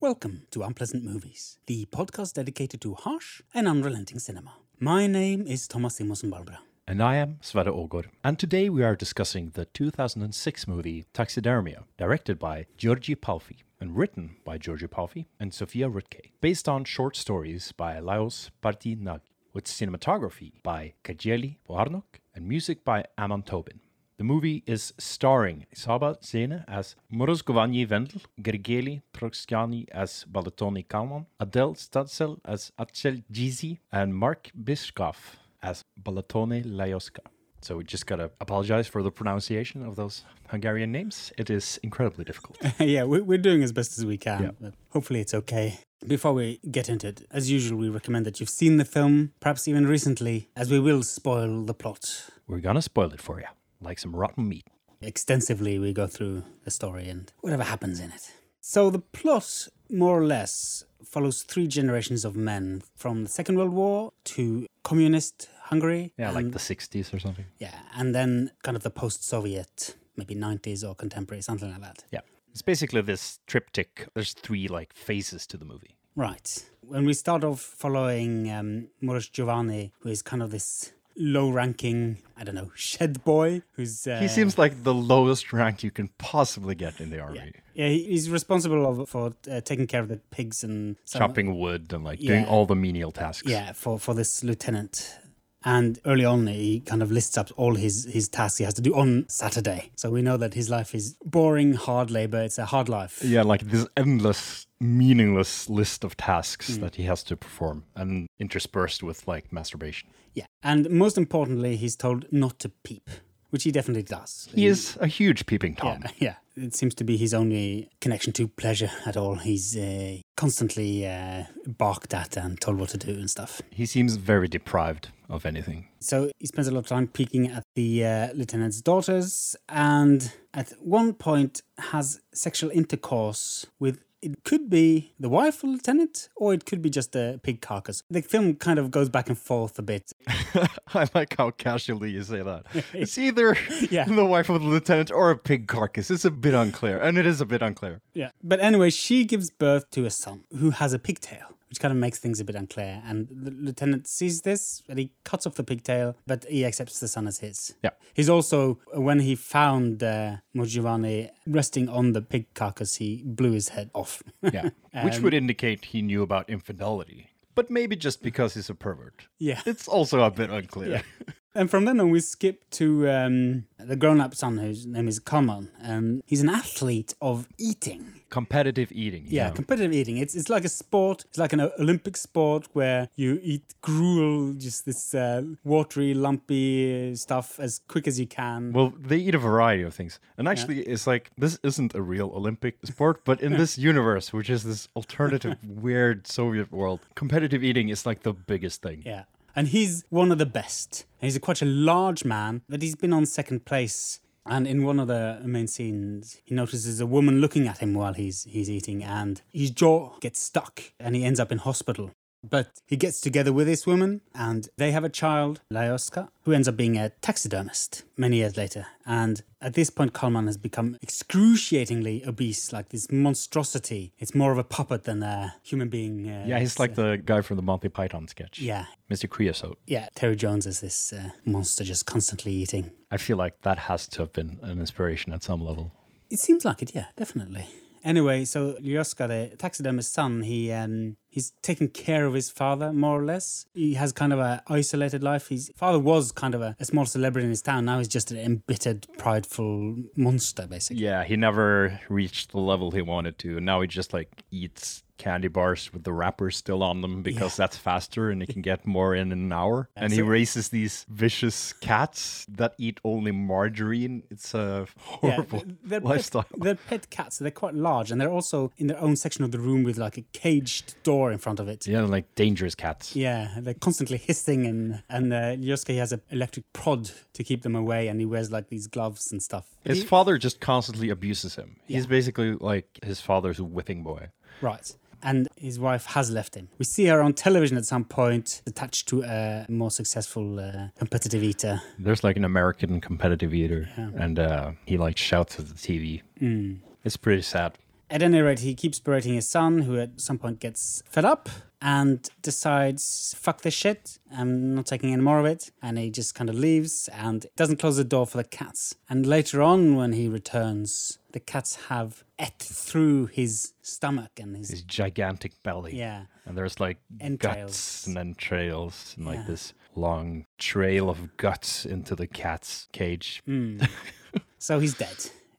Welcome to Unpleasant Movies, the podcast dedicated to harsh and unrelenting cinema. My name is Thomas Simonsen Barbara. And I am Sverre Ågård. And today we are discussing the 2006 movie Taxidermia, directed by György Pálfi and written by György Pálfi and Zsófia Ruttkay, based on short stories by Laos Partinag, with cinematography by Gergely Pohárnok and music by Amon Tobin. The movie is starring Csaba Czene as Morosgoványi Vendel, Gergely Prokskiani as Balatony Kalman, Adele Stadsel as Aczél Gizi, and Marc Bischoff as Balatony Lajoska. So we just gotta apologize for the pronunciation of those Hungarian names. It is incredibly difficult. yeah, we- we're doing as best as we can, Yeah. but hopefully it's okay. Before we get into it, as usual, we recommend that you've seen the film, perhaps even recently, as we will spoil the plot. We're gonna spoil it for you, like some rotten meat. Extensively, we go through the story and whatever happens in it. So, the plot, more or less, follows three generations of men from the Second World War to communist Hungary. Yeah, like and- the 60s or something. Yeah, and then kind of the post Soviet, maybe 90s or contemporary, something like that. Yeah. It's basically this triptych. There's three like phases to the movie. Right. When we start off following um, Morosgoványi, who is kind of this low ranking, I don't know, shed boy who's. Uh, He seems like the lowest rank you can possibly get in the army. Yeah, yeah he's responsible of, for uh, taking care of the pigs and. some- Chopping wood and like doing all the menial tasks. Yeah, for, for this lieutenant. And early on, he kind of lists up all his, his tasks he has to do on Saturday. So we know that his life is boring, hard labor. It's a hard life. Yeah, like this endless, meaningless list of tasks hmm. that he has to perform and interspersed with like masturbation. Yeah. And most importantly, he's told not to peep, which he definitely does. He is a huge peeping Tom. Yeah, yeah. It seems to be his only connection to pleasure at all. He's uh, constantly uh, barked at and told what to do and stuff. He seems very deprived of anything. So he spends a lot of time peeking at the uh, lieutenant's daughters, and at one point has sexual intercourse with. It could be the wife of the lieutenant, or it could be just a pig carcass. The film kind of goes back and forth a bit. I like how casually you say that. It's either Yeah. the wife of the lieutenant or a pig carcass. It's a bit unclear, and it is a bit unclear. Yeah. But anyway, she gives birth to a son who has a pigtail, which kind of makes things a bit unclear. And the lieutenant sees this and he cuts off the pigtail, but he accepts the son as his. Yeah. He's also, when he found uh, Mojivani resting on the pig carcass, he blew his head off. Yeah, which Um, would indicate he knew about infidelity, but maybe just because he's a pervert. yeah. It's also a bit unclear. And from then on, we skip to um, the grown up son whose name is Kalman. Um, he's an athlete of eating. Competitive eating. Yeah, know. competitive eating. It's it's like a sport. It's like an Olympic sport where you eat gruel, just this uh, watery, lumpy stuff as quick as you can. Well, they eat a variety of things. And actually, it's like this isn't a real Olympic sport, but in this universe, which is this alternative, weird Soviet world, competitive eating is like the biggest thing. yeah, and he's one of the best. He's a, quite a large man, but he's been on second place. And in one of the main scenes, he notices a woman looking at him while he's he's eating, and his jaw gets stuck, and he ends up in hospital. But he gets together with this woman, and they have a child, Lyoska, who ends up being a taxidermist many years later. And at this point, Kalman has become excruciatingly obese, like this monstrosity. It's more of a puppet than a human being. Uh, Yeah, he's like uh, the guy from the Monty Python sketch. yeah, Mr. Creosote. yeah. Terry Jones is this uh, monster just constantly eating. I feel like that has to have been an inspiration at some level. It seems like it, yeah, definitely. Anyway, so Lyoska, the taxidermist's son, he um, he's taking care of his father more or less. He has kind of a isolated life. His father was kind of a, a small celebrity in his town. Now he's just an embittered, prideful monster, basically. Yeah, he never reached the level he wanted to. Now he just like eats candy bars with the wrappers still on them because that's faster and he can get more in an hour. and he so- raises these vicious cats that eat only margarine. It's a horrible they're lifestyle. Pet, they're pet cats. They're quite large, and they're also in their own section of the room with like a caged door in front of it. yeah, like dangerous cats. Yeah, they're constantly hissing, and and uh, Yosuke has an electric prod to keep them away, and he wears like these gloves and stuff. His he- father just constantly abuses him. He's basically like his father's whipping boy. right, and his wife has left him. We see her on television at some point, attached to a more successful uh, competitive eater. There's like an American competitive eater, and uh, he like shouts at the TV. It's pretty sad. At any rate, he keeps berating his son, who at some point gets fed up and decides, fuck this shit, I'm not taking any more of it. And he just kind of leaves and doesn't close the door for the cats. And later on, when he returns, the cats have et through his stomach and his. His gigantic belly. yeah. And there's like Entrails. guts and entrails and like this long trail of guts into the cat's cage. So he's dead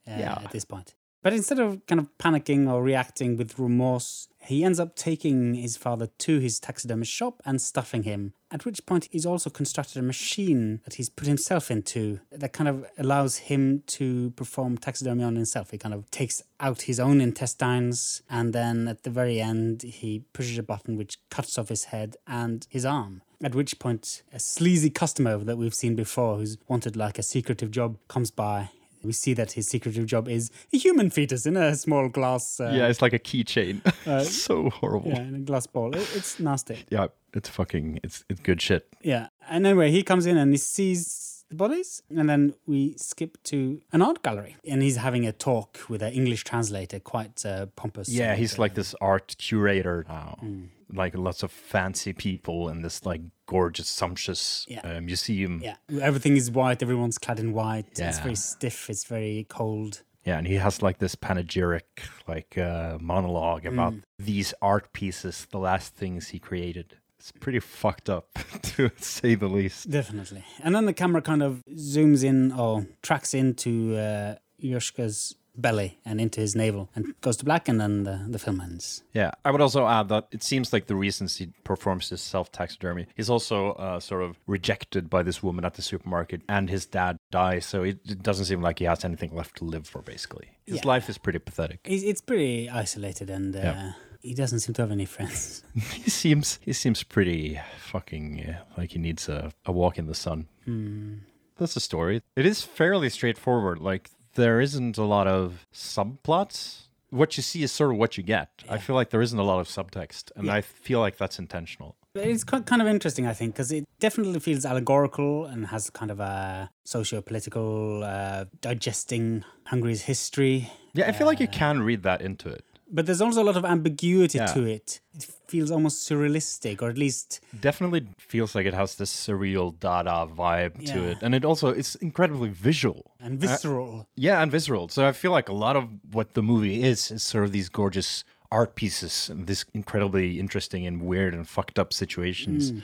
uh, Yeah. at this point. But instead of kind of panicking or reacting with remorse, he ends up taking his father to his taxidermist shop and stuffing him. At which point, he's also constructed a machine that he's put himself into that kind of allows him to perform taxidermy on himself. He kind of takes out his own intestines, and then at the very end, he pushes a button which cuts off his head and his arm. At which point, a sleazy customer that we've seen before, who's wanted like a secretive job, comes by. We see that his secretive job is a human fetus in a small glass. Uh, Yeah, it's like a keychain. so horrible. yeah, in a glass ball. It, it's nasty. Yeah, it's fucking it's it's good shit. Yeah. And anyway, he comes in and he sees the bodies, and then we skip to an art gallery, and he's having a talk with an English translator, quite uh, pompous. Yeah, he's uh, like this art curator now. Hmm. Like lots of fancy people in this like gorgeous, sumptuous Yeah. uh, museum. Yeah, everything is white. Everyone's clad in white. It's very stiff. It's very cold. Yeah, and he has like this panegyric like uh, monologue about Mm. these art pieces, the last things he created. It's pretty fucked up, to say the least. Definitely. And then the camera kind of zooms in or tracks into uh, Yoshka's belly and into his navel and goes to black, and then the, the film ends. Yeah, I would also add that it seems like the reasons he performs this self taxidermy, he's also uh, sort of rejected by this woman at the supermarket, and his dad dies, so it, it doesn't seem like he has anything left to live for, basically. His Yeah. life is pretty pathetic. It's, it's pretty isolated, and uh, Yeah. he doesn't seem to have any friends. He seems he seems pretty fucking uh, like he needs a, a walk in the sun. That's the story. It is fairly straightforward. Like there isn't a lot of subplots. What you see is sort of what you get. I feel like there isn't a lot of subtext, and Yeah. I feel like that's intentional. It's ki- kind of interesting, I think, because it definitely feels allegorical and has kind of a socio-political uh, digesting Hungary's history. Yeah, I feel like you can read that into it. But there's also a lot of ambiguity Yeah. to it. It feels almost surrealistic, or at least Definitely feels like it has this surreal Dada vibe to it, and it also it's incredibly visual. and uh, visceral. Yeah, and visceral. So I feel like a lot of what the movie is is sort of these gorgeous art pieces and this incredibly interesting and weird and fucked up situations. Mm.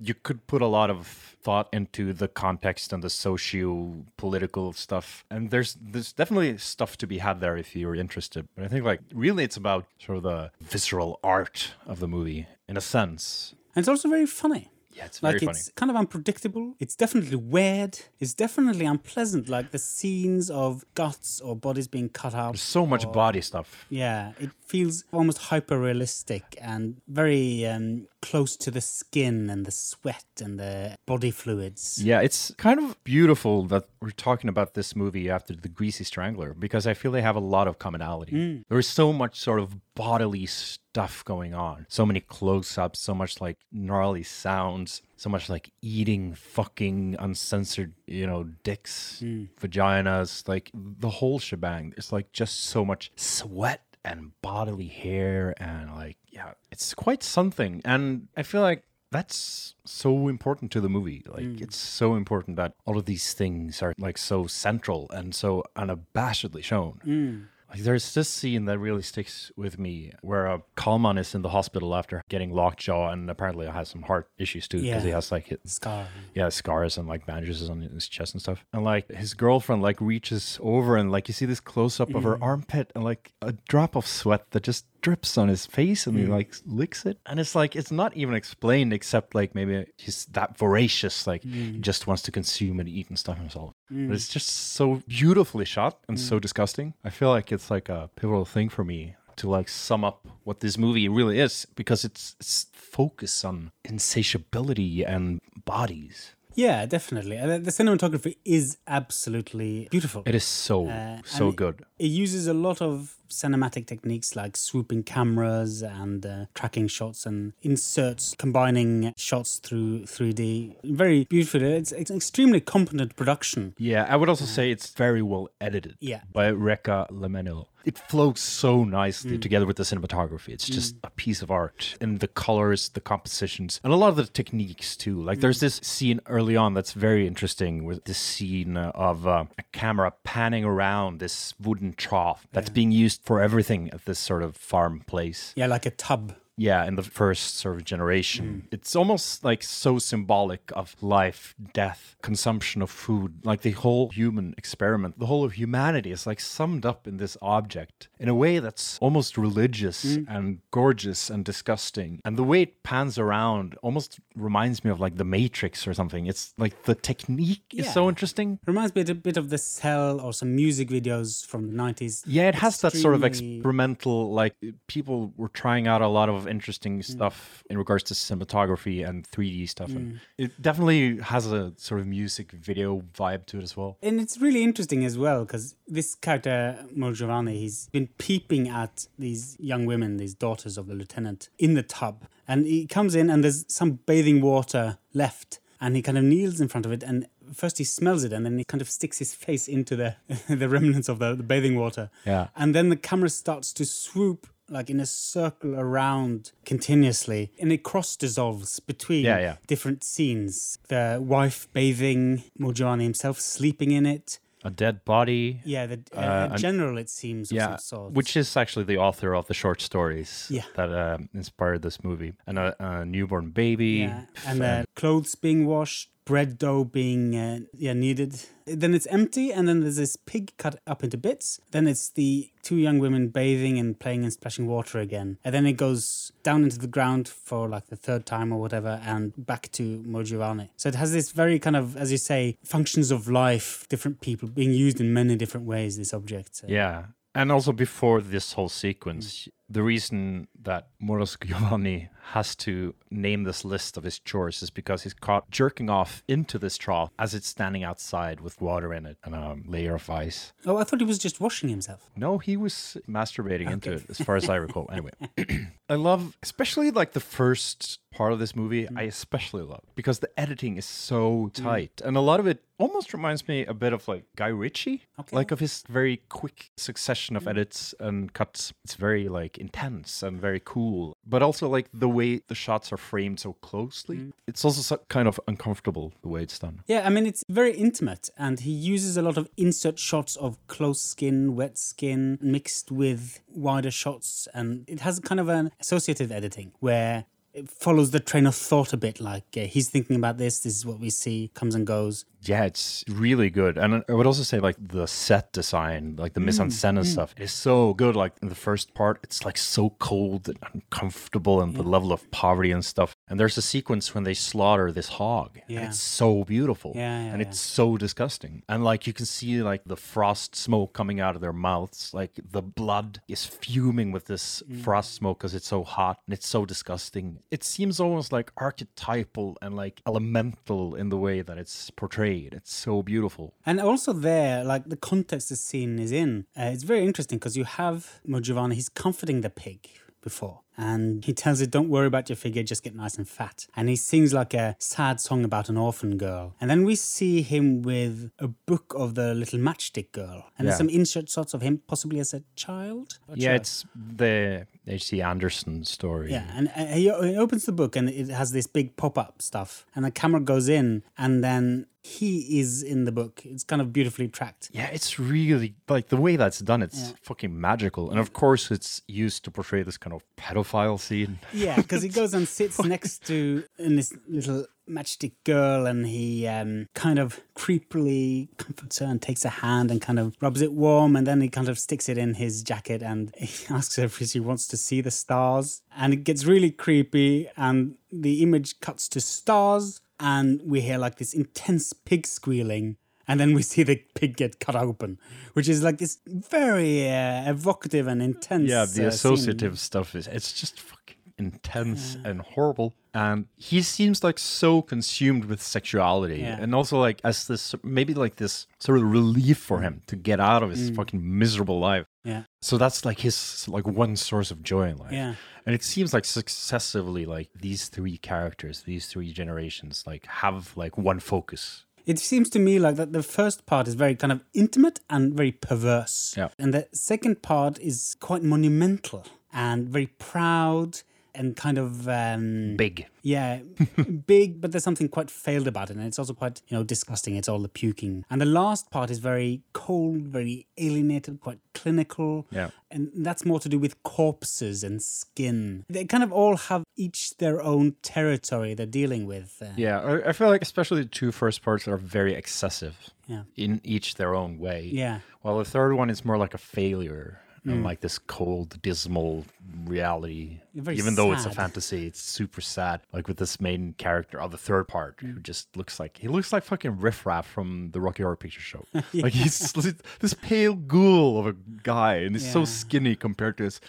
You could put a lot of thought into the context and the socio political stuff. And there's there's definitely stuff to be had there if you're interested. But I think like really it's about sort of the visceral art of the movie in a sense. And it's also very funny. Yeah, it's very Like funny. it's kind of unpredictable. It's definitely weird. It's definitely unpleasant. Like the scenes of guts or bodies being cut out. There's so much body stuff. Yeah, it feels almost hyper realistic and very um, close to the skin and the sweat and the body fluids. Yeah, it's kind of beautiful that we're talking about this movie after The Greasy Strangler because I feel they have a lot of commonality. There is so much sort of bodily stuff going on. So many close ups, so much like gnarly sounds, so much like eating fucking uncensored, you know, dicks, hmm. vaginas, like the whole shebang. It's like just so much sweat and bodily hair and like yeah, it's quite something. And I feel like that's so important to the movie. Like hmm. it's so important that all of these things are like so central and so unabashedly shown. Hmm. Like there's this scene that really sticks with me where uh, Kalman is in the hospital after getting lockjaw and apparently has some heart issues too because he has like his, Scar. yeah scars and like bandages on his chest and stuff. And like his girlfriend like reaches over and like you see this close up of her armpit and like a drop of sweat that just drips on his face and he mm. like licks it. And it's like it's not even explained except like maybe he's that voracious like he just wants to consume and eat and stuff himself. But mm. it's just so beautifully shot and so disgusting. I feel like it's like a pivotal thing for me to like sum up what this movie really is because it's, it's focused on insatiability and bodies. Yeah, definitely. The the cinematography is absolutely beautiful. It is so Uh, so good. It uses a lot of cinematic techniques like swooping cameras and uh, tracking shots and inserts combining shots through 3D. Very beautiful. It's, it's an extremely competent production. Yeah, I would also say it's very well edited. Yeah. By Réka Lemhényi. It flows so nicely together with the cinematography. It's just a piece of art. And the colors, the compositions, and a lot of the techniques too. Like there's this scene early on that's very interesting with this scene uh, of uh, a camera panning around this wooden trough that's being used for everything at this sort of farm place. Yeah, like a tub. Yeah, in the first sort of generation. Mm. It's almost like so symbolic of life, death, consumption of food. Like the whole human experiment, the whole of humanity is like summed up in this object in a way that's almost religious mm. and gorgeous and disgusting. And the way it pans around almost reminds me of like the Matrix or something. It's like the technique is so Yeah. interesting. Reminds me a bit of the Cell or some music videos from the 90s. Yeah, it has that sort of experimental, like people were trying out a lot of interesting hmm. stuff in regards to cinematography and 3D stuff. And hmm. it definitely has a sort of music video vibe to it as well. And it's really interesting as well because this character, Mo Giovanni, he's been peeping at these young women, these daughters of the lieutenant, in the tub. And he comes in and there's some bathing water left. And he kind of kneels in front of it and first he smells it and then he kind of sticks his face into the, the remnants of the, the bathing water. Yeah. And then the camera starts to swoop like in a circle around continuously and it cross dissolves between Yeah, yeah. different scenes. The wife bathing, Mojani himself sleeping in it. A dead body. Yeah, the uh, Uh, and- general it seems of Yeah, some sort. which is actually the author of the short stories Yeah. that uh, inspired this movie. And a, a newborn baby. yeah, and uh, clothes being washed, bread dough being uh, yeah kneaded. Then it's empty, and then there's this pig cut up into bits. Then it's the two young women bathing and playing and splashing water again, and then it goes down into the ground for like the third time or whatever, and back to Mojivane. So it has this very kind of, as you say, functions of life, different people being used in many different ways. This object. Uh, Yeah. And also before this whole sequence, the reason that Morosgoványi has to name this list of his chores is because he's caught jerking off into this trough as it's standing outside with water in it and a layer of ice. Oh, I thought he was just washing himself. No, he was masturbating into it, as far as I recall. Anyway, I love, especially like the first part of this movie, mm. I especially love because the editing is so mm. tight. And a lot of it almost reminds me a bit of like Guy Ritchie, Okay. like of his very quick succession of mm. edits and cuts. It's very like intense and very cool, but also like the way the shots are framed so closely. It's also so, kind of uncomfortable the way it's done. Yeah, I mean, it's very intimate, and he uses a lot of insert shots of close skin, wet skin, mixed with wider shots, and it has kind of an associative editing where it follows the train of thought a bit. Like uh, he's thinking about this, this is what we see, comes and goes. Yeah, it's really good. And I would also say like the set design, like the mm, mise en scène and mm. stuff, is so good. Like in the first part, it's like so cold and uncomfortable and the mm. level of poverty and stuff. And there's a sequence when they slaughter this hog. And Yeah. it's so beautiful. Yeah, yeah, and it's so disgusting. And like you can see like the frost smoke coming out of their mouths. Like the blood is fuming with this Mm. frost smoke because it's so hot and it's so disgusting. It seems almost like archetypal and like elemental in the way that it's portrayed. It's so beautiful. And also there, like the context the scene is in, uh, it's very interesting because you have Mojivani, he's comforting the pig before. And he tells it, don't worry about your figure, just get nice and fat. And he sings like a sad song about an orphan girl. And then we see him with a book of the little matchstick girl. And there's some insert shots of him possibly as a child. Yeah, it's the H.C. Andersen story. Yeah, and uh, he, he opens the book and it has this big pop up stuff, and the camera goes in, and then he is in the book. It's kind of beautifully tracked. Yeah, it's really like the way that's done. It's fucking magical, and of course, it's used to portray this kind of pedophile scene. Yeah, because he goes and sits next to in this little matchstick girl, and he um, kind of creepily comforts her and takes her hand and kind of rubs it warm, and then he kind of sticks it in his jacket and he asks her if she wants to see the stars, and it gets really creepy, and the image cuts to stars, and we hear like this intense pig squealing. And then we see the pig get cut open, which is like this very uh, evocative and intense. Yeah, the uh, scene. associative stuff is it's just fucking intense and horrible. And he seems like so consumed with sexuality, Yeah. and also like as this maybe like this sort of relief for him to get out of Mm. his fucking miserable life. Yeah. So that's like his like one source of joy in life. Yeah. And it seems like successively like these three characters, these three generations, like have like one focus. It seems to me like that the first part is very kind of intimate and very perverse. Yeah. And the second part is quite monumental and very proud and kind of um Big. Yeah, big, but there's something quite failed about it, and it's also quite you know disgusting. It's all the puking, and the last part is very cold, very alienated, quite clinical. Yeah. and that's more to do with corpses and skin. They kind of all have each their own territory they're dealing with. Uh, Yeah, I, I feel like especially the two first parts are very excessive Yeah. in each their own way. Yeah. While the third one is more like a failure Mm. and like this cold, dismal reality. Very Even though it's a fantasy, it's super sad. Like with this main character of the third part, Mm. who just looks like he looks like fucking Riff Raff from the Rocky Horror Picture Show. Like he's this pale ghoul of a guy, and he's so skinny compared to his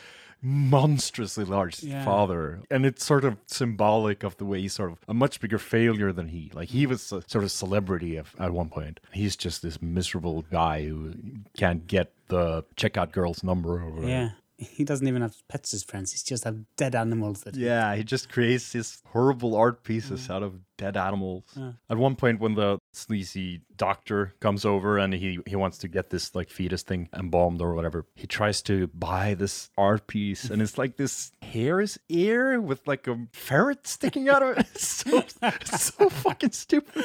monstrously large Yeah. father and it's sort of symbolic of the way he's sort of a much bigger failure than he like he was a sort of celebrity of, at one point he's just this miserable guy who can't get the checkout girl's number or whatever. yeah. He doesn't even have pets as friends. He's just have dead animals that. Yeah, he just creates these horrible art pieces mm. out of dead animals. At one point, when the sleazy doctor comes over and he, he wants to get this like fetus thing embalmed or whatever, he tries to buy this art piece and it's like this hare's ear with like a ferret sticking out of it. It's so, it's so fucking stupid.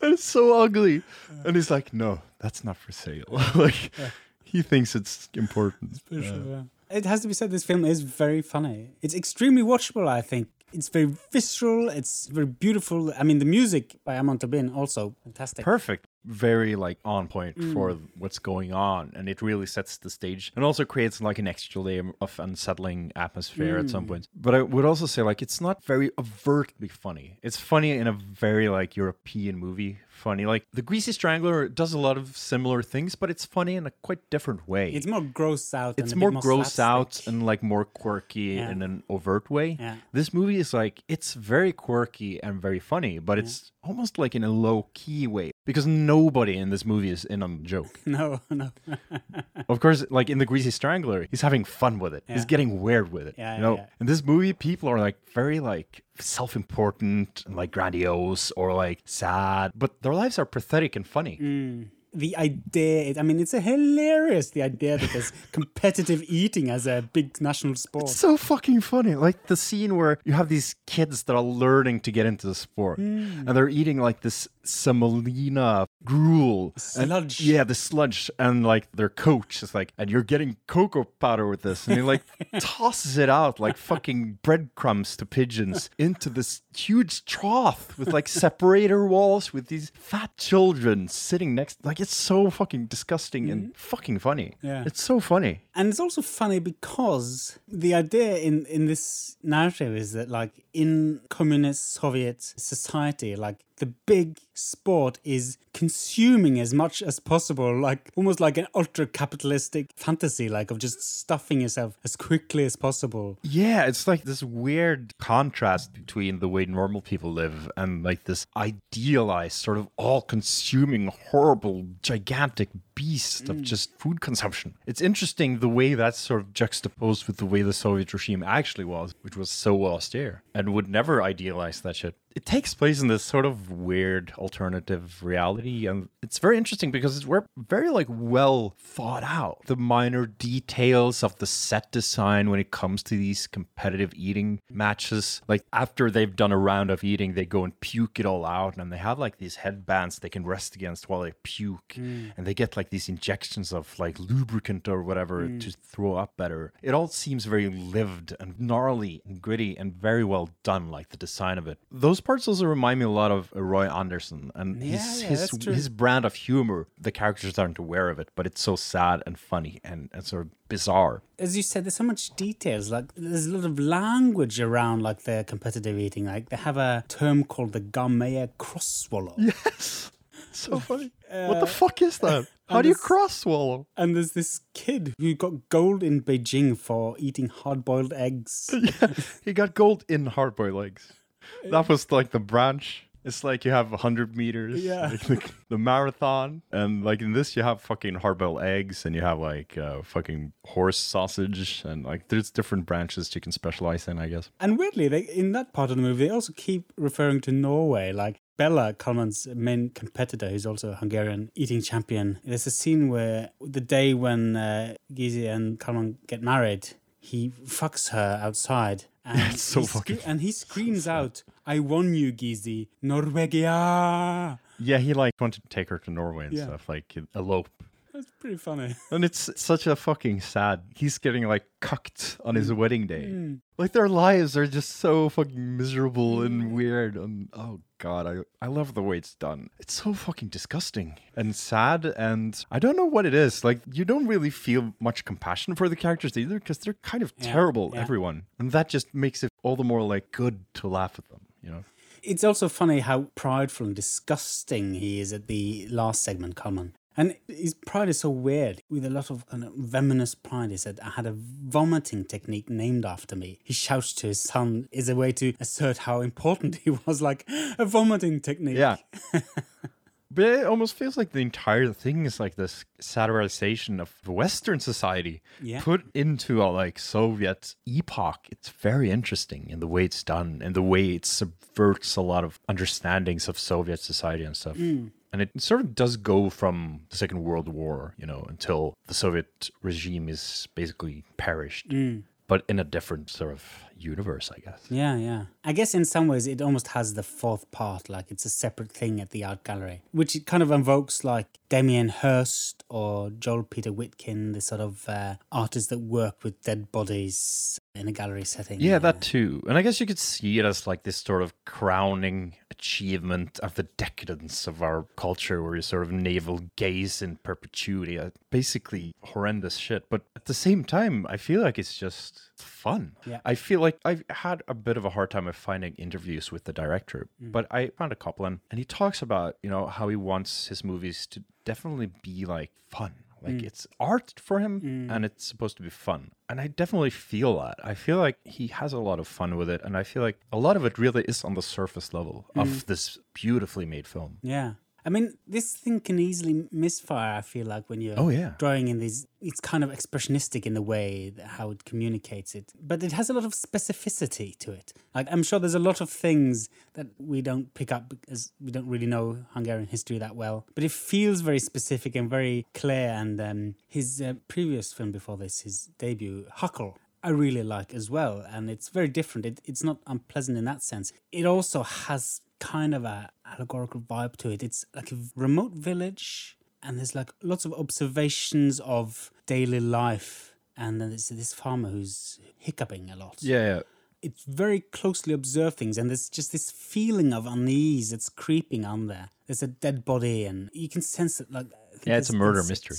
And it's so ugly. And he's like, no, that's not for sale. like, he thinks it's important. Yeah. It has to be said, this film is very funny. It's extremely watchable, I think. It's very visceral. It's very beautiful. I mean, the music by Amon Tobin also fantastic. perfect very like on point Mm. for what's going on and it really sets the stage and also creates like an extra layer of unsettling atmosphere at Mm. some points but i would also say like it's not very overtly funny it's funny in a very like european movie funny like the greasy strangler does a lot of similar things but it's funny in a quite different way It's more gross out. it's and a more gross out and like more quirky Yeah. in an overt way. Yeah. This movie is like it's very quirky and very funny, but it's almost like in a low key way because nobody in this movie is in on the joke. No, no. of course, like in the Greasy Strangler, he's having fun with it. He's getting weird with it. Yeah, you yeah, know, yeah. in this movie, people are like very like self-important and like grandiose or like sad, but their lives are pathetic and funny. Mm. the idea, I mean, it's a hilarious, the idea that there's competitive eating as a big national sport. It's so fucking funny. Like the scene where you have these kids that are learning to get into the sport and they're eating like this semolina gruel. And- yeah, the sludge. And like their coach is like, and you're getting cocoa powder with this. And he like tosses it out like fucking breadcrumbs to pigeons into this huge trough with like separator walls with these fat children sitting next. Like it's so fucking disgusting and mm-hmm. fucking funny. Yeah. It's so funny. And it's also funny because the idea in, in this narrative is that, like, in communist Soviet society, like, the big sport is consuming as much as possible, like, almost like an ultra capitalistic fantasy, like, of just stuffing yourself as quickly as possible. Yeah, it's like this weird contrast between the way normal people live and like this idealized, sort of all consuming, horrible, gigantic beast of mm. just food consumption. It's interesting the way that's sort of juxtaposed with the way the Soviet regime actually was, which was so austere and would never idealize that shit. It takes place in this sort of weird alternative reality, and it's very interesting because it's we're very like well thought out. The minor details of the set design when it comes to these competitive eating matches, like after they've done a round of eating, they go and puke it all out, and they have like these headbands they can rest against while they puke, mm. and they get like these injections of like lubricant or whatever mm. to throw up better. It all seems very lived and gnarly and gritty and very well done, like the design of it. Those parts also remind me a lot of uh, Roy Andersson and Yeah, his yeah, his, his brand of humor. The characters aren't aware of it, but it's so sad and funny and, and sort of bizarre. as you said, there's so much details. Like there's a lot of language around like their competitive eating. Like they have a term called the Garmeyer cross swallow. Yes. so funny. what the fuck is that? How do you cross swallow? And there's this kid who got gold in Beijing for eating hard boiled eggs. yeah, he got gold in hard boiled eggs. That was like the branch. It's like you have 100 meters, Yeah. like the, the marathon, and like in this you have fucking hard boiled eggs, and you have like uh, fucking horse sausage, and like there's different branches you can specialize in, I guess. And weirdly, they, in that part of the movie, they also keep referring to Norway. Like Bella, Kalman's main competitor, who's also a Hungarian eating champion. There's a scene where the day when uh, Gizi and Kalman get married, he fucks her outside. And It's so he fucking- And he screams out, I won you, Gizi. Norvegia. Yeah, he like wanted to take her to Norway and Yeah. stuff, like elope. That's pretty funny. And it's such a fucking sad. He's getting like cucked on his wedding day. Mm. Like their lives are just so fucking miserable and weird. And oh god, I I love the way it's done. It's so fucking disgusting and sad. And I don't know what it is. Like you don't really feel much compassion for the characters either because they're kind of Yeah, terrible. yeah. Everyone, and that just makes it all the more like good to laugh at them. You know. It's also funny how prideful and disgusting he is at the last segment, Kalman. And his pride is so weird, with a lot of kind of venomous pride. He said, I had a vomiting technique named after me. He shouts to his son is a way to assert how important he was, like a vomiting technique. Yeah. But it almost feels like the entire thing is like this satirization of Western society Yeah. put into a like Soviet epoch. It's very interesting in the way it's done and the way it subverts a lot of understandings of Soviet society and stuff. Mm. And it sort of does go from the Second World War, you know, until the Soviet regime is basically perished, but in a different sort of universe, I guess. Yeah, yeah. I guess in some ways it almost has the fourth part, like it's a separate thing at the art gallery, which it kind of invokes like Damien Hirst or Joel Peter Witkin, the sort of uh, artists that work with dead bodies in a gallery setting. Yeah, that too. And I guess you could see it as like this sort of crowning achievement of the decadence of our culture where you sort of navel gaze in perpetuity. Uh, Basically horrendous shit. But at the same time, I feel like it's just fun. Yeah. I feel like I've had a bit of a hard time of finding interviews with the director, but I found a couple and, and he talks about, you know, how he wants his movies to definitely be like fun. Like mm. it's art for him and mm. it's supposed to be fun. And I definitely feel that. I feel like he has a lot of fun with it. And I feel like a lot of it really is on the surface level of mm. this beautifully made film. Yeah. I mean, this thing can easily misfire, I feel like, when you're Oh, yeah. drawing in these. It's kind of expressionistic in the way that how it communicates it, but it has a lot of specificity to it. Like, I'm sure there's a lot of things that we don't pick up because we don't really know Hungarian history that well, but it feels very specific and very clear. And um, his uh, previous film before this, his debut, Hukkle, I really like as well. And it's very different. It, it's not unpleasant in that sense. It also has kind of a allegorical vibe to it. It's like a remote village, and there's like lots of observations of daily life. And then there's this farmer who's hiccuping a lot. Yeah, yeah. It's very closely observed things, and there's just this feeling of unease that's creeping on there. There's a dead body, and you can sense it. Like Yeah, it's a murder mystery.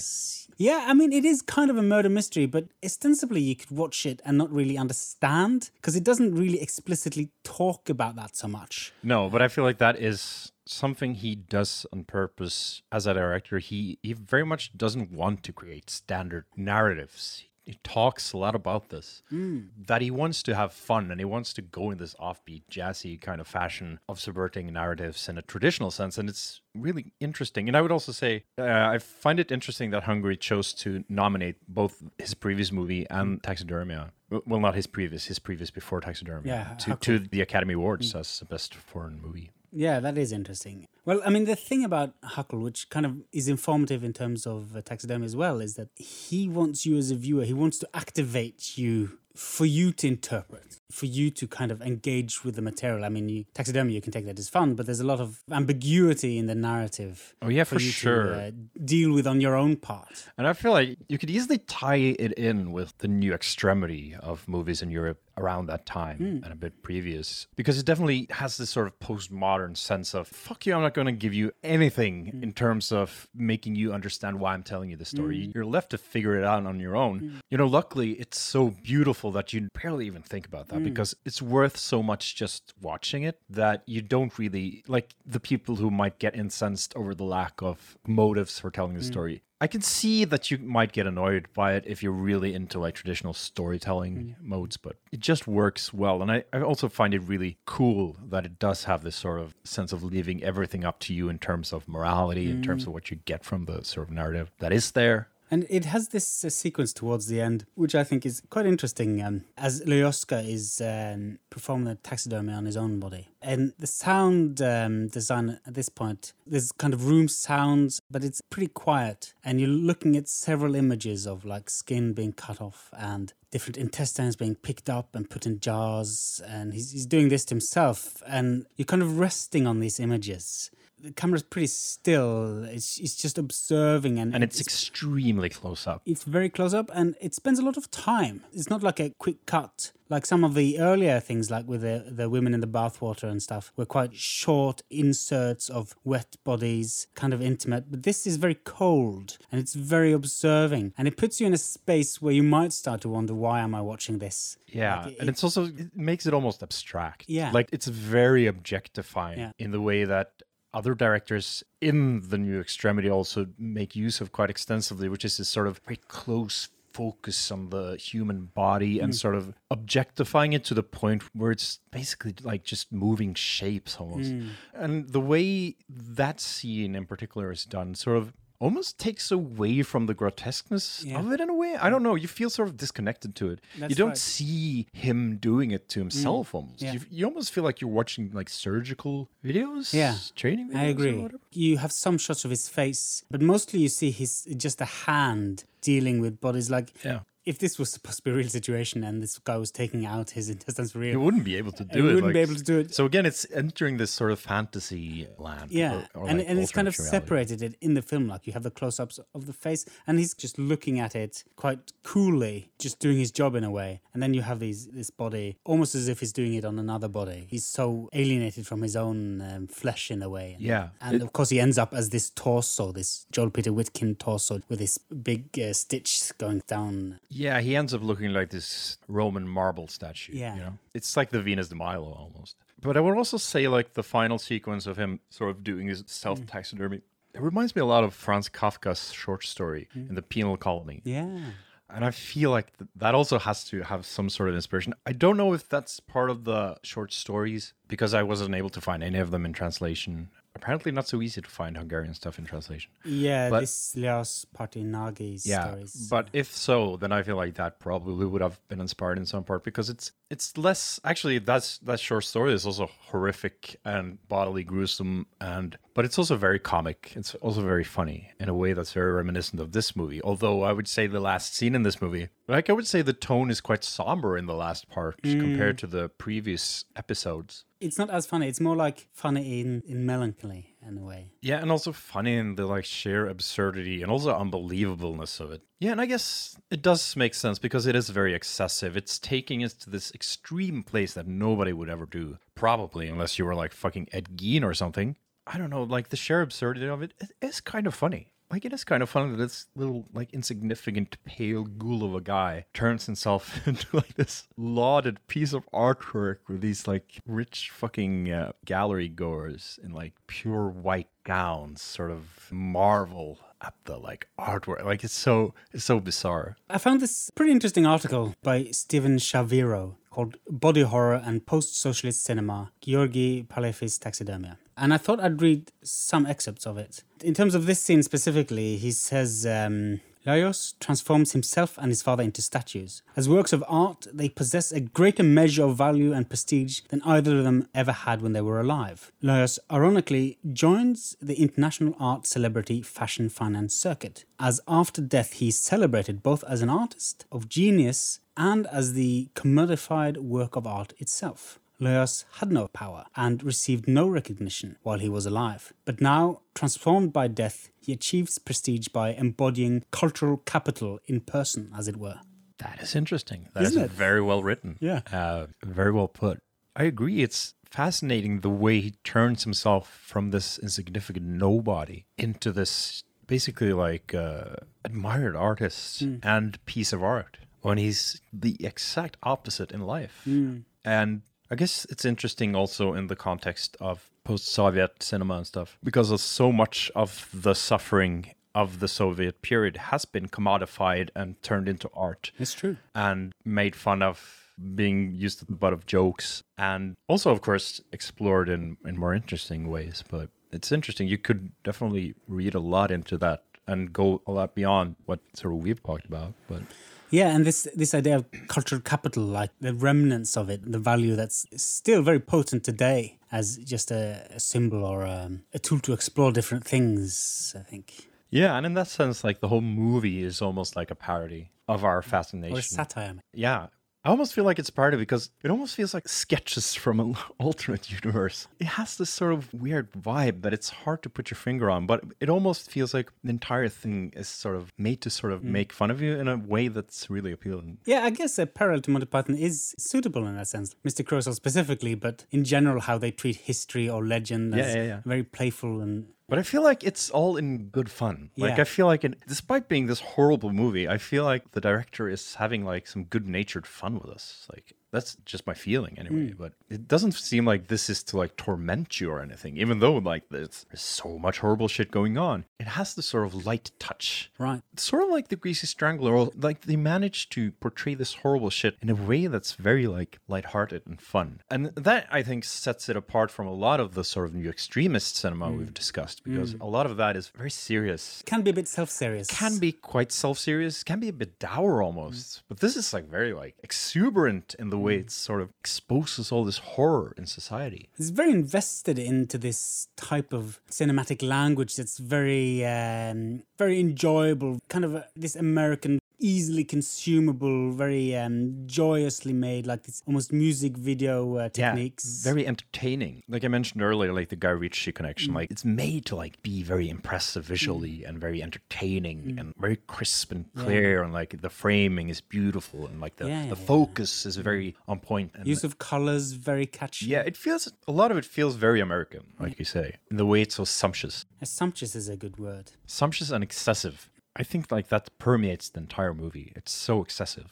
Yeah, I mean, it is kind of a murder mystery, but ostensibly you could watch it and not really understand because it doesn't really explicitly talk about that so much. No, but I feel like that is something he does on purpose as a director. He he very much doesn't want to create standard narratives. He talks a lot about this. Hmm. That he wants to have fun and he wants to go in this offbeat, jazzy kind of fashion of subverting narratives in a traditional sense. And it's really interesting. And I would also say uh, I find it interesting that Hungary chose to nominate both his previous movie and hmm. Taxidermia. Well, not his previous, his previous before Taxidermia. Yeah, to, how to the Academy Awards hmm. as the best foreign movie. Yeah, that is interesting. Well, I mean, the thing about Hukkle, which kind of is informative in terms of uh, taxidermy as well, is that he wants you as a viewer, he wants to activate you for you to interpret, for you to kind of engage with the material. I mean, you, taxidermy, you can take that as fun, but there's a lot of ambiguity in the narrative. Oh, yeah, for you sure. To, uh, deal with on your own part. And I feel like you could easily tie it in with the new extremity of movies in Europe around that time hmm. and a bit previous. Because it definitely has this sort of postmodern sense of, fuck you, I'm not going to give you anything hmm. in terms of making you understand why I'm telling you the story. Hmm. You're left to figure it out on your own. You know, luckily, it's so beautiful powerful that you barely even think about that mm. because it's worth so much just watching it that you don't really like the people who might get incensed over the lack of motives for telling the mm. story. I can see that you might get annoyed by it if you're really into like traditional storytelling mm. modes, but it just works well. And I, I also find it really cool that it does have this sort of sense of leaving everything up to you in terms of morality, in terms of what you get from the sort of narrative that is there. And it has this uh, sequence towards the end, which I think is quite interesting, um, as Lyoska is um, performing the taxidermy on his own body. And the sound um, design at this point, there's kind of room sounds, but it's pretty quiet. And you're looking at several images of like skin being cut off and different intestines being picked up and put in jars. And he's, he's doing this to himself. And you're kind of resting on these images. The camera's pretty still. It's, it's just observing and, And it's extremely close up. it's very close up and it spends a lot of time. It's not like a quick cut. Like some of the earlier things, like with the, the women in the bathwater and stuff, were quite short inserts of wet bodies, kind of intimate. But this is very cold and it's very observing. And it puts you in a space where you might start to wonder, why am I watching this? Yeah, Like, and it's also it makes it almost abstract. Yeah. like it's very objectifying Yeah. in the way that other directors in the new extremity also make use of quite extensively, which is this sort of very close focus on the human body Mm. and sort of objectifying it to the point where it's basically like just moving shapes almost. Mm. And the way that scene in particular is done sort of almost takes away from the grotesqueness Yeah. of it in a way. I don't know. You feel sort of disconnected to it. you don't right. see him doing it to mm. himself almost. Yeah. You, you almost feel like you're watching like surgical videos. Yeah, Training videos. I agree. You have some shots of his face, but mostly you see his just a hand dealing with bodies. Like Yeah. If this was supposed to be a real situation and this guy was taking out his intestines for real, You wouldn't be able to do you it. wouldn't be able to do it. So again, it's entering this sort of fantasy land. Yeah, or- or and like and it's kind of reality. separated it in the film. Like you have the close-ups of the face, and he's just looking at it quite coolly, just doing his job in a way. And then you have these this body, almost as if he's doing it on another body. He's so alienated from his own um, flesh in a way. And, Yeah. and It- of course he ends up as this torso, this Joel Peter Witkin torso with this big uh, stitch going down. Yeah, he ends up looking like this Roman marble statue. Yeah. You know? It's like the Venus de Milo almost. But I would also say like the final sequence of him sort of doing his self mm. taxidermy. It reminds me a lot of Franz Kafka's short story mm. in the penal colony. Yeah. And I feel like th- that also has to have some sort of inspiration. I don't know if that's part of the short stories because I wasn't able to find any of them in translation. Apparently, not so easy to find Hungarian stuff in translation. Yeah, But- this Leos Partinagi's Yeah, stories. but if so, then I feel like that probably would have been inspired in some part because it's it's less actually that's that short story is also horrific and bodily gruesome and but it's also very comic. It's also very funny in a way that's very reminiscent of this movie. Although I would say the last scene in this movie, like I would say the tone is quite somber in the last part mm. compared to the previous episodes. It's not as funny. It's more like funny in, in melancholy in a way. Yeah, and also funny in the like sheer absurdity and also unbelievableness of it. Yeah, and I guess it does make sense because it is very excessive. It's taking us to this extreme place that nobody would ever do. Probably, unless you were like fucking Ed Gein or something. I don't know, like the sheer absurdity of it, it is kind of funny. Like it is kind of funny that this little like insignificant pale ghoul of a guy turns himself into like this lauded piece of artwork with these like rich fucking uh, gallery goers in like pure white gowns, sort of marvel at the like artwork. Like it's so it's so bizarre. I found this pretty interesting article by Steven Shaviro called Body Horror and Post Socialist Cinema György Pálfi's Taxidermia. And I thought I'd read some excerpts of it. In terms of this scene specifically, he says um, Laios transforms himself and his father into statues. As works of art, they possess a greater measure of value and prestige than either of them ever had when they were alive. Laios, ironically, joins the international art celebrity fashion finance circuit, as after death he is celebrated both as an artist of genius and as the commodified work of art itself. Laios had no power and received no recognition while he was alive. But now, transformed by death, he achieves prestige by embodying cultural capital in person, as it were. That is interesting. That is Isn't it? very well written. Yeah. Uh, very well put. I agree. It's fascinating the way he turns himself from this insignificant nobody into this basically like uh, admired artist and piece of art. when he's the exact opposite in life. Hmm. And I guess it's interesting also in the context of post Soviet cinema and stuff, because of so much of the suffering of the Soviet period has been commodified and turned into art. It's true. and made fun of being used as the butt of jokes and also of course explored in, in more interesting ways. But it's interesting. You could definitely read a lot into that and go a lot beyond what sort of we've talked about but Yeah, and this this idea of cultural capital, like the remnants of it, the value that's still very potent today as just a, a symbol or a, a tool to explore different things. I think, yeah and in that sense like the whole movie is almost like a parody of our or fascination a satire. yeah I almost feel like it's part of it because it almost feels like sketches from an alternate universe. It has this sort of weird vibe that it's hard to put your finger on, but it almost feels like the entire thing is sort of made to sort of mm. make fun of you in a way that's really appealing. Yeah, I guess a parallel to Monty Python is suitable in that sense. Mr. Creosote specifically, but in general, how they treat history or legend as Yeah, yeah, yeah. very playful and But I feel like it's all in good fun. Like Yeah. I feel like, it, despite being this horrible movie, I feel like the director is having like some good-natured fun with us. Like that's just my feeling anyway. Mm. But it doesn't seem like this is to like torment you or anything. Even though like there's, there's so much horrible shit going on, it has this sort of light touch. right. It's sort of like the Greasy Strangler, or like they managed to portray this horrible shit in a way that's very like lighthearted and fun. And that I think sets it apart from a lot of the sort of new extremist cinema mm. we've discussed, mm. because a lot of that is very serious. Can be a bit self-serious. Can be quite self-serious, can be a bit dour almost. But this is like very like exuberant in the way it sort of exposes all this horror in society. It's very invested into this type of cinematic language that's very, um, very enjoyable. Kind of a, this American, easily consumable, very um, joyously made, like this almost music video uh, techniques. Yeah, very entertaining. Like I mentioned earlier, like the Guy Ritchie connection, like it's made to like be very impressive visually and very entertaining and very crisp and clear, and like the framing is beautiful and like the, Yeah, the yeah, focus is very on point. And Use of colors very catchy. yeah, it feels a lot of it feels very American, like you say, in the way it's so sumptuous, Sumptuous is a good word. sumptuous and excessive. I think like that permeates the entire movie. It's so excessive.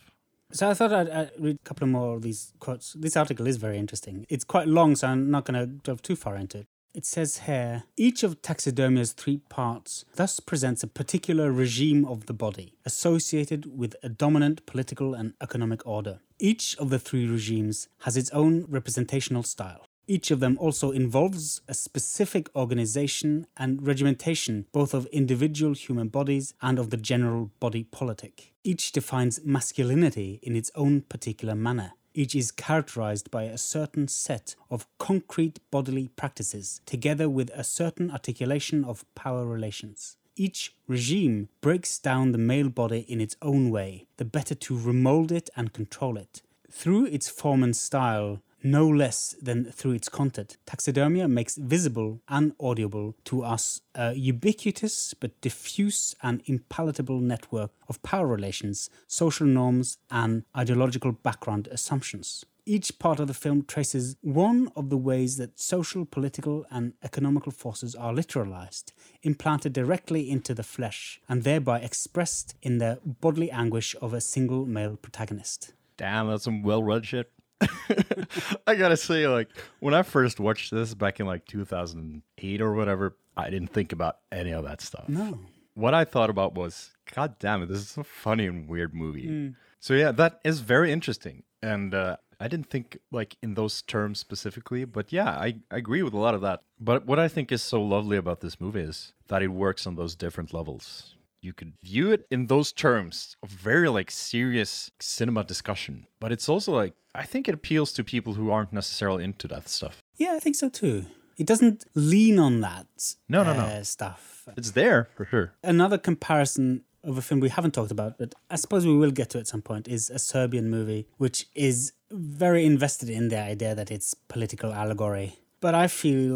So I thought I'd, I'd read a couple more of these quotes. This article is very interesting. It's quite long, so I'm not going to delve too far into it. It says here each of taxidermia's three parts thus presents a particular regime of the body, associated with a dominant political and economic order. Each of the three regimes has its own representational style. Each of them also involves a specific organization and regimentation both of individual human bodies and of the general body politic. Each defines masculinity in its own particular manner. Each is characterized by a certain set of concrete bodily practices, together with a certain articulation of power relations. Each regime breaks down the male body in its own way, the better to remold it and control it. Through its form and style, no less than through its content, taxidermia makes visible and audible to us a ubiquitous but diffuse and impalatable network of power relations, social norms, and ideological background assumptions. Each part of the film traces one of the ways that social, political, and economical forces are literalized, implanted directly into the flesh, and thereby expressed in the bodily anguish of a single male protagonist. Damn, that's some well read shit. I gotta say, like, when I first watched this back in like 2008 or whatever, I didn't think about any of that stuff. No. What I thought about was, God damn it, this is a funny and weird movie. Hmm. So, yeah, that is very interesting. And uh, I didn't think like in those terms specifically, but yeah, I, I agree with a lot of that. But what I think is so lovely about this movie is that it works on those different levels you could view it in those terms of very like serious cinema discussion but it's also like i think it appeals to people who aren't necessarily into that stuff Yeah, I think so too. It doesn't lean on that No, no, no. uh, stuff. it's there for sure Another comparison of a film we haven't talked about, but I suppose we will get to at some point, is a Serbian movie, which is very invested in the idea that it's political allegory. But I feel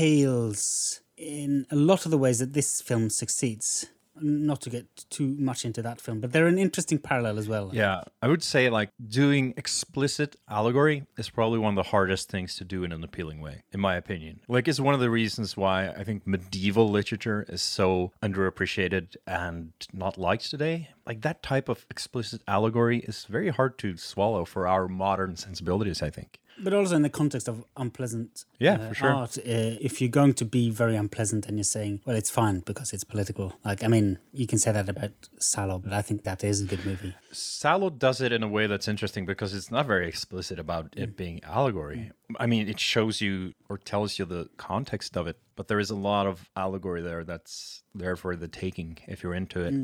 fails in a lot of the ways that this film succeeds. Not to get too much into that film, but they're an interesting parallel as well. Yeah, I would say like doing explicit allegory is probably one of the hardest things to do in an appealing way, in my opinion. Like, it's one of the reasons why I think medieval literature is so underappreciated and not liked today. Like, that type of explicit allegory is very hard to swallow for our modern sensibilities, I think. But also in the context of unpleasant Yeah, uh, for sure. art, uh, if you're going to be very unpleasant and you're saying, well, it's fine because it's political. Like, I mean, you can say that about Salo, but I think that is a good movie. Salo does it in a way that's interesting because it's not very explicit about it being allegory. I mean, it shows you or tells you the context of it, but there is a lot of allegory there that's there for the taking if you're into it.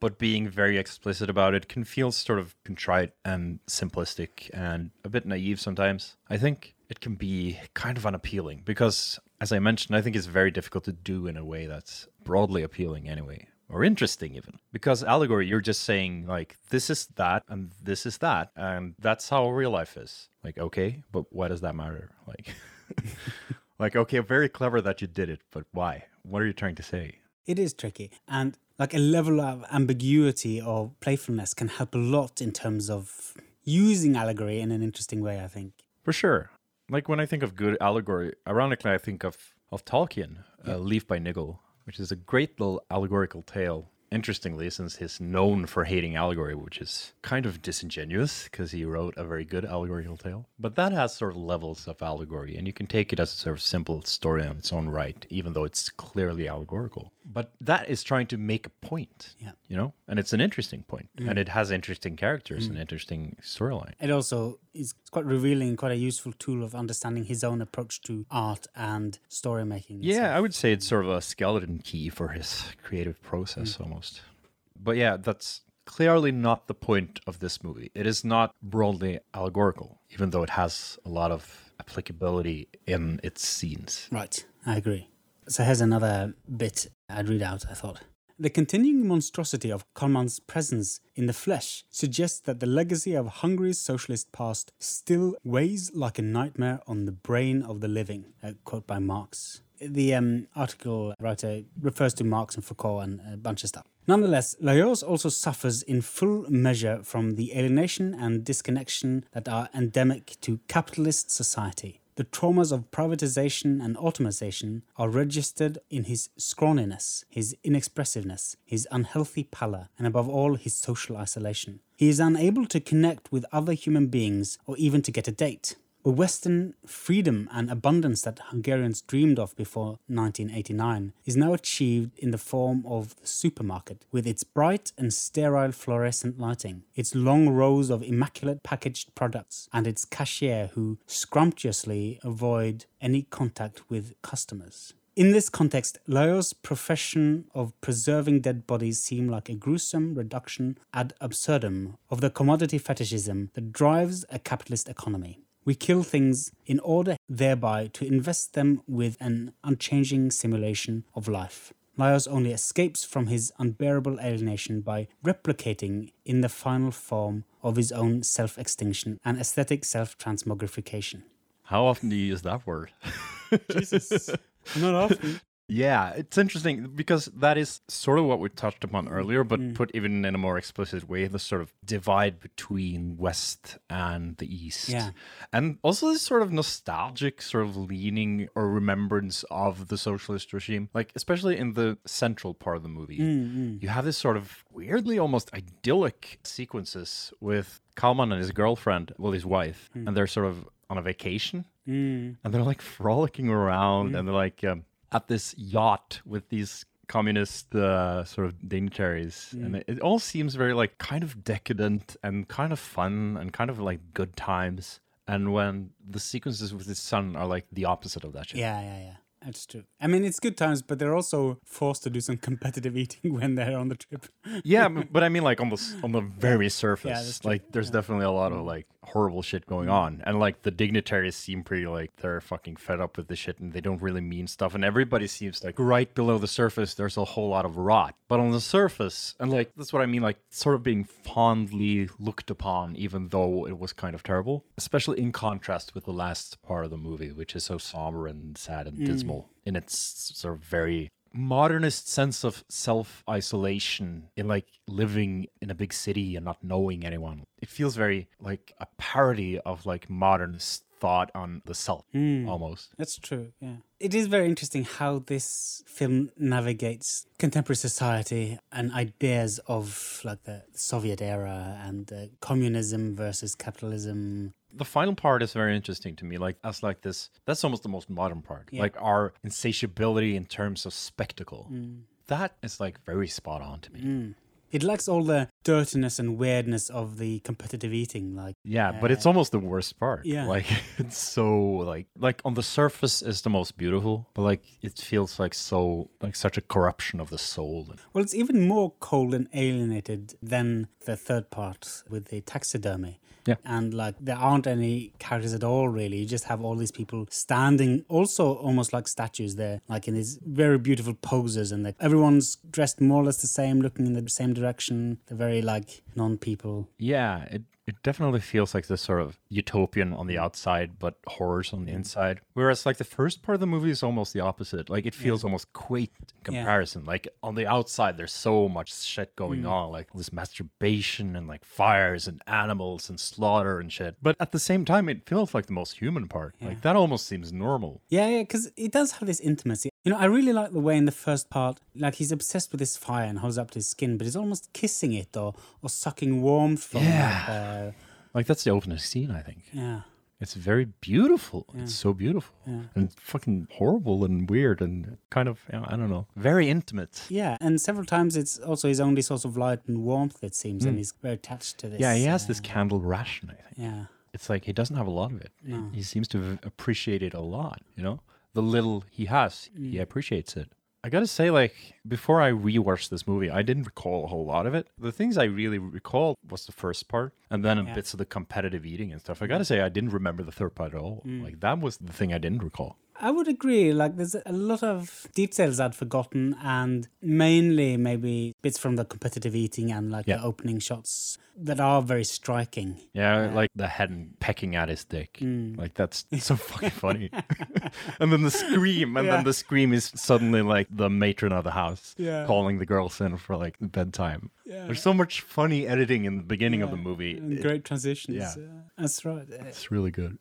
But being very explicit about it can feel sort of contrite and simplistic and a bit naive sometimes. I think it can be kind of unappealing because, as I mentioned, I think it's very difficult to do in a way that's broadly appealing anyway or interesting even. Because allegory you're just saying like this is that and this is that and that's how real life is. Like okay but why does that matter? Like like okay very clever that you did it but why? What are you trying to say? It is tricky. And like a level of ambiguity or playfulness can help a lot in terms of using allegory in an interesting way, I think. for sure. Like when i think of good allegory ironically i think of of tolkien uh, leaf by niggle which is a great little allegorical tale interestingly since he's known for hating allegory which is kind of disingenuous because he wrote a very good allegorical tale. But that has sort of levels of allegory and you can take it as a sort of simple story on its own right even though it's clearly allegorical. But that is trying to make a point Yeah. you know? And it's an interesting point and it has interesting characters and mm. interesting storyline. It also is quite revealing, quite a useful tool of understanding his own approach to art and story making. Yeah, I would say it's sort of a skeleton key for his creative process mm. almost. But yeah, that's clearly not the point of this movie. It is not broadly allegorical, even though it has a lot of applicability in its scenes. Right, I agree. So here's another bit I'd read out, I thought. The continuing monstrosity of Kalman's presence in the flesh suggests that the legacy of Hungary's socialist past still weighs like a nightmare on the brain of the living. A quote by Marx. The um, article writer refers to Marx and Foucault and a bunch of stuff. Nonetheless, Lajos also suffers in full measure from the alienation and disconnection that are endemic to capitalist society. The traumas of privatization and automation are registered in his scrawniness, his inexpressiveness, his unhealthy pallor, and above all, his social isolation. He is unable to connect with other human beings or even to get a date. The Western freedom and abundance that Hungarians dreamed of before 1989 is now achieved in the form of the supermarket, with its bright and sterile fluorescent lighting, its long rows of immaculate packaged products, and its cashier who scrumptiously avoid any contact with customers. In this context, Lajos' profession of preserving dead bodies seem like a gruesome reduction ad absurdum of the commodity fetishism that drives a capitalist economy. We kill things in order thereby to invest them with an unchanging simulation of life. Lajos only escapes from his unbearable alienation by replicating in the final form of his own self extinction and aesthetic self transmogrification. How often do you use that word? Jesus. Not often. Yeah, it's interesting because that is sort of what we touched upon earlier, but Mm. put even in a more explicit way the sort of divide between West and the East. Yeah. And also this sort of nostalgic sort of leaning or remembrance of the socialist regime, like especially in the central part of the movie. Mm, You have this sort of weirdly almost idyllic sequences with Kalman and his girlfriend, well, his wife, Hmm. and they're sort of on a vacation Mm. and they're like frolicking around Mm. and they're like um, at this yacht with these communist uh, sort of dignitaries Mm. and it, it all seems very like kind of decadent and kind of fun and kind of like good times and when the sequences with his son are like the opposite of that shit Yeah, yeah, yeah. That's true. I mean, it's good times, but they're also forced to do some competitive eating when they're on the trip. yeah but- i mean like almost on the very surface. Mm. like there's definitely a lot of like horrible shit going mm. on. And like the dignitaries seem pretty like they're fucking fed up with the shit and they don't really mean stuff. And everybody seems like right below the surface there's a whole lot of rot. But on the surface and like that's what i mean like sort of being fondly looked upon even though it was kind of terrible. Especially in contrast with the last part of the movie which is so somber and sad and mm. dismal. In its sort of very modernist sense of self isolation in like living in a big city and not knowing anyone. It feels very like a parody of like modernist thought on the self almost. That's true, yeah. It is very interesting how this film navigates contemporary society and ideas of like the Soviet era and uh, communism versus capitalism. The final part is very interesting to me. Like as like this that's almost the most modern part. Yeah. Like our insatiability in terms of spectacle. Mm. That is like very spot on to me. Mm. It lacks all the dirtiness and weirdness of the competitive eating. Like, Yeah, but it's uh, almost the worst part. Yeah. Like it's so like like on the surface is the most beautiful, but like it feels like so like such a corruption of the soul. well, it's even more cold and alienated than the third part with the taxidermy. Yeah. And like, there aren't any characters at all, really. You just have all these people standing, also almost like statues there, like in these very beautiful poses. And like, everyone's dressed more or less the same, looking in the same direction. They're very like non people. Yeah, it it definitely feels like this sort of utopian on the mm. outside, but horrors on the mm. inside. Whereas like the first part of the movie is almost the opposite. Like it feels almost quaint in Yeah. comparison. Like on the outside, there's so much shit going mm. on, like this masturbation and like fires and animals and slaughter and shit. But at the same time, it feels like the most human part. Like that almost seems normal. Yeah, yeah, because it does have this intimacy. You know, I really like the way in the first part, like he's obsessed with this fire and holds up to his skin, but he's almost kissing it or or sucking warmth from Yeah. it. Uh, Like that's the opening scene, I think. yeah. It's very beautiful. It's so beautiful and fucking horrible and weird and kind of you know, I don't know, very intimate. Yeah, and several times it's also his only source of light and warmth, it seems, and he's very attached to this. Hmm. Yeah, he has uh, this candle ration. I think Yeah. it's like he doesn't have a lot of it. He seems to appreciate it a lot. You know, the little he has, he appreciates it. I gotta say, like before I rewatched this movie, I didn't recall a whole lot of it. The things I really recalled was the first part, and then Yeah. bits of the competitive eating and stuff. I gotta say, I didn't remember the third part at all. Mm. Like that was the thing I didn't recall. I would agree. Like, there's a lot of details I'd forgotten, and mainly maybe bits from the competitive eating and like Yeah. the opening shots that are very striking. Yeah, like the hen pecking at his dick. Mm. Like that's so fucking funny. and then the scream, and Yeah. then the scream is suddenly like the matron of the house Yeah. calling the girls in for like bedtime. Yeah. There's so much funny editing in the beginning of the movie. It- great transitions. yeah. That's right. It's really good.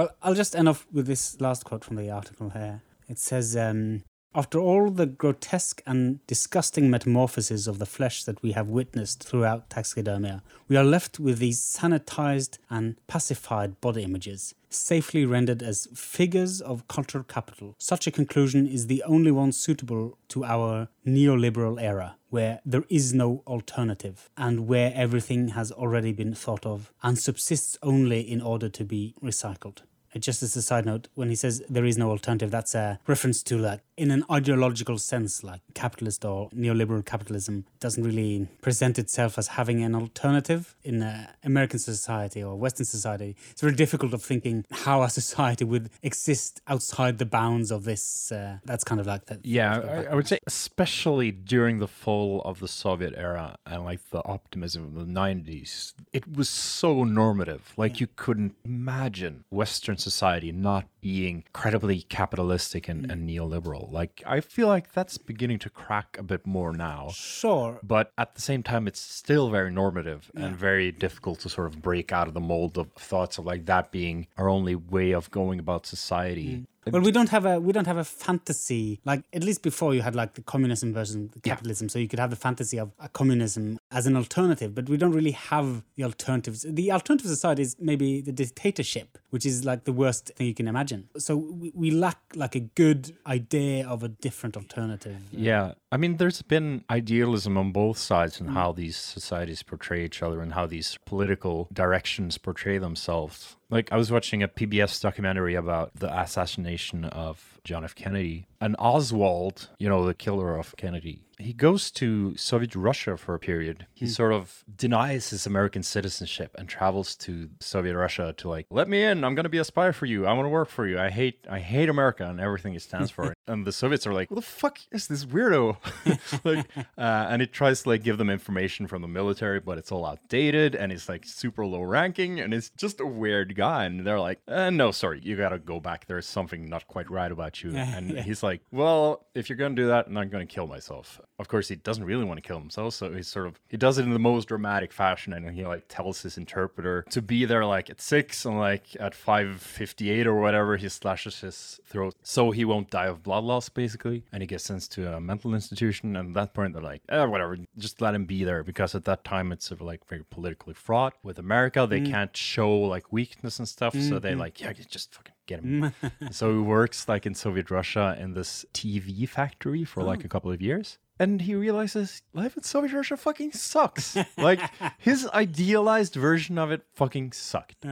Well, I'll just end off with this last quote from the article here. It says, um, After all the grotesque and disgusting metamorphoses of the flesh that we have witnessed throughout taxidermia, we are left with these sanitized and pacified body images, safely rendered as figures of cultural capital. Such a conclusion is the only one suitable to our neoliberal era, where there is no alternative, and where everything has already been thought of and subsists only in order to be recycled. Just as a side note, when he says there is no alternative, that's a reference to like in an ideological sense, like capitalist or neoliberal capitalism doesn't really present itself as having an alternative in uh, American society or Western society. It's very difficult of thinking how a society would exist outside the bounds of this. Uh, that's kind of like that. Yeah, I, I would say especially during the fall of the Soviet era and like the optimism of the 90s, it was so normative. Like you couldn't imagine Western society not being incredibly capitalistic and, and neoliberal. Like I feel like that's beginning to crack a bit more now. Sure. But at the same time, it's still very normative and very difficult to sort of break out of the mold of thoughts of like that being our only way of going about society. Mm. Well, we don't have a we don't have a fantasy like at least before you had like the communism versus the capitalism, so you could have the fantasy of a communism as an alternative, but we don't really have the alternatives. The alternative society is maybe the dictatorship, which is like the worst thing you can imagine. So we, we lack like a good idea of a different alternative. Yeah. I mean, there's been idealism on both sides in mm. how these societies portray each other and how these political directions portray themselves. Like, I was watching a PBS documentary about the assassination of John F. Kennedy. And Oswald, you know, the killer of Kennedy, he goes to Soviet Russia for a period. He sort of denies his American citizenship and travels to Soviet Russia to like, let me in. I'm gonna be a spy for you. I want to work for you. I hate I hate America and everything it stands for. and the Soviets are like, what the fuck is this weirdo? like, uh, and it tries to like give them information from the military, but it's all outdated and it's like super low ranking and it's just a weird guy. And they're like, uh, no, sorry, you gotta go back. There's something not quite right about about you. And he's like, well, if you're going to do that, then I'm going to kill myself. Of course, he doesn't really want to kill himself. So he's sort of, he does it in the most dramatic fashion. And he like tells his interpreter to be there like at six and like at 5.58 or whatever, he slashes his throat. So he won't die of blood loss, basically. And he gets sent to a mental institution. And at that point, they're like, eh, whatever, just let him be there. Because at that time, it's sort of like very politically fraught. With America, they mm. can't show like weakness and stuff. So mm, they mm. like, yeah, just fucking get him. so he works like in Soviet Russia in this TV factory for like a oh. couple of years. And he realizes life in Soviet Russia fucking sucks. like his idealized version of it fucking sucked.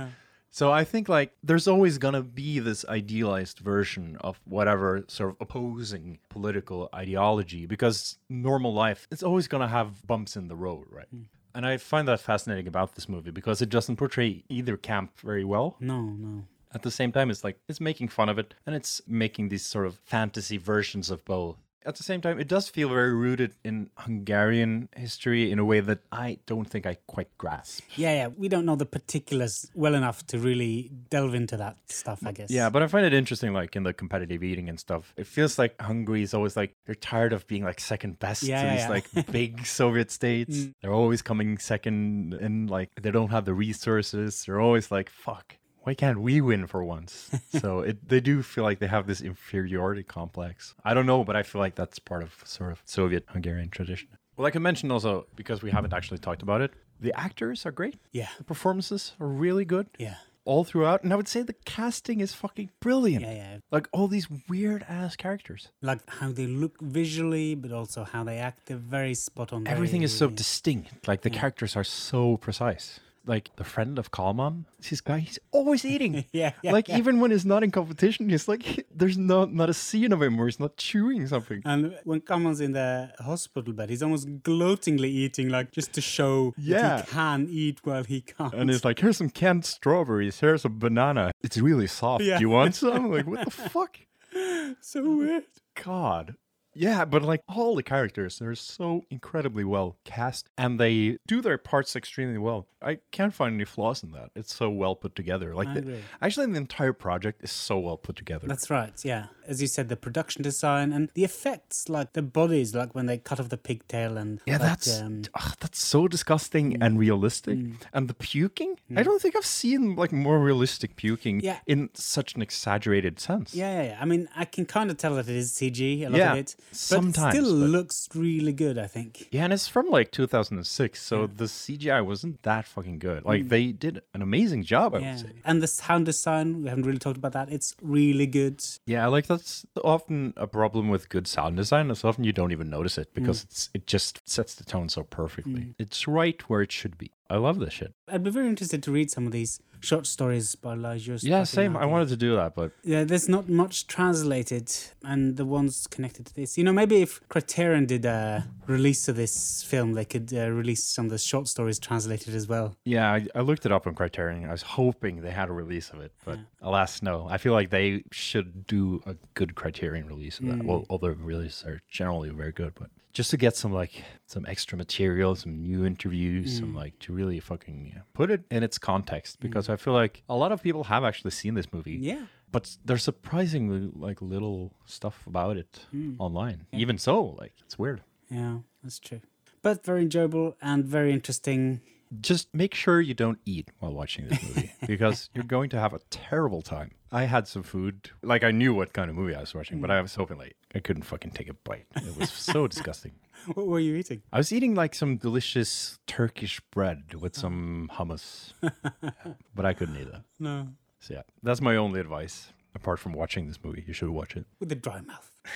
So I think like there's always gonna be this idealized version of whatever sort of opposing political ideology because normal life it's always gonna have bumps in the road, right? Hmm. And I find that fascinating about this movie because it doesn't portray either camp very well. No, no. At the same time, it's like it's making fun of it and it's making these sort of fantasy versions of both. At the same time, it does feel very rooted in Hungarian history in a way that I don't think I quite grasp. Yeah, yeah. We don't know the particulars well enough to really delve into that stuff, I guess. Yeah, but I find it interesting, like in the competitive eating and stuff. It feels like Hungary is always like they're tired of being like second best Yeah, to yeah, these yeah. like big Soviet states. Mm. They're always coming second, and like they don't have the resources. They're always like, "Fuck, why can't we win for once?" so it they do feel like they have this inferiority complex. I don't know, but I feel like that's part of sort of Soviet Hungarian tradition. Well, like I mentioned also, because we haven't actually talked about it, the actors are great. Yeah. The performances are really good Yeah. all throughout. And I would say the casting is fucking brilliant. Yeah, yeah. Like all these weird ass characters. Like how they look visually, but also how they act. They're very spot on. Everything is so very- distinct. Like the characters are so precise. Like the friend of Kalman, this guy, he's always eating. Yeah, yeah, like yeah. even when he's not in competition, he's like, there's not not a scene of him where he's not chewing something. And when Kalman's in the hospital bed, he's almost gloatingly eating, like just to show Yeah. he can eat while he can't. And he's like, here's some canned strawberries. Here's a banana. It's really soft. Yeah. Do you want some? like, what the fuck? so weird. God. Yeah, but like all the characters, they're so incredibly well cast and they do their parts extremely well. I can't find any flaws in that. It's so well put together. Like the, actually the entire project is so well put together. That's right. Yeah, as you said, the production design and the effects, like the bodies, like when they cut off the pigtail and yeah, like, that's um, ugh, that's so disgusting mm. and realistic. Mm. And the puking, I mm. don't think I've seen like more realistic puking Yeah. in such an exaggerated sense. yeah, yeah, yeah. I mean, I can kind of tell that it is CG a lot Yeah, of it, sometimes, it still but- looks really good. I think. Yeah, and it's from like 2006, so the CGI wasn't that fucking good. Like they did an amazing job, I Mm. Yeah, would say. and the sound design, we haven't really talked about that. It's really good. Yeah, like that's often a problem with good sound design. It's often you don't even notice it Mm. because it's it just sets the tone so perfectly. It's right where it should be. I love this shit. I'd be very interested to read some of these short stories by Elijah. Yeah, same. I wanted to do that, but Yeah, there's not much translated, and the ones connected to this. You know, maybe if Criterion did a release of this film, they could uh, release some of the short stories translated as well. yeah, I, I looked it up on Criterion. I was hoping they had a release of it, but alas, no. I feel like they should do a good Criterion release of that. Well, all the releases are generally very good, but just to get some like some extra material, some new interviews, some mm. like to really fucking yeah, put it in its context because mm. I feel like a lot of people have actually seen this movie. Yeah. but there's surprisingly like little stuff about it mm. online. Even so, like it's weird. Yeah, that's true. But very enjoyable and very interesting. Just make sure you don't eat while watching this movie because you're going to have a terrible time. I had some food, like I knew what kind of movie I was watching, but mm. I was hoping like I couldn't fucking take a bite. It was so disgusting. What were you eating? I was eating like some delicious Turkish bread with oh. some hummus, but I couldn't eat that. No. So yeah, that's my only advice. Apart from watching this movie, you should watch it. With a dry mouth.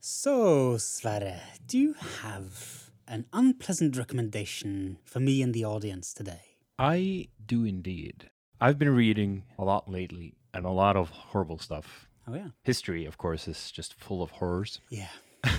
So, Sverre, do you have an unpleasant recommendation for me and the audience today? I do indeed. I've been reading a lot lately and a lot of horrible stuff. Oh, yeah. History, of course, is just full of horrors. Yeah.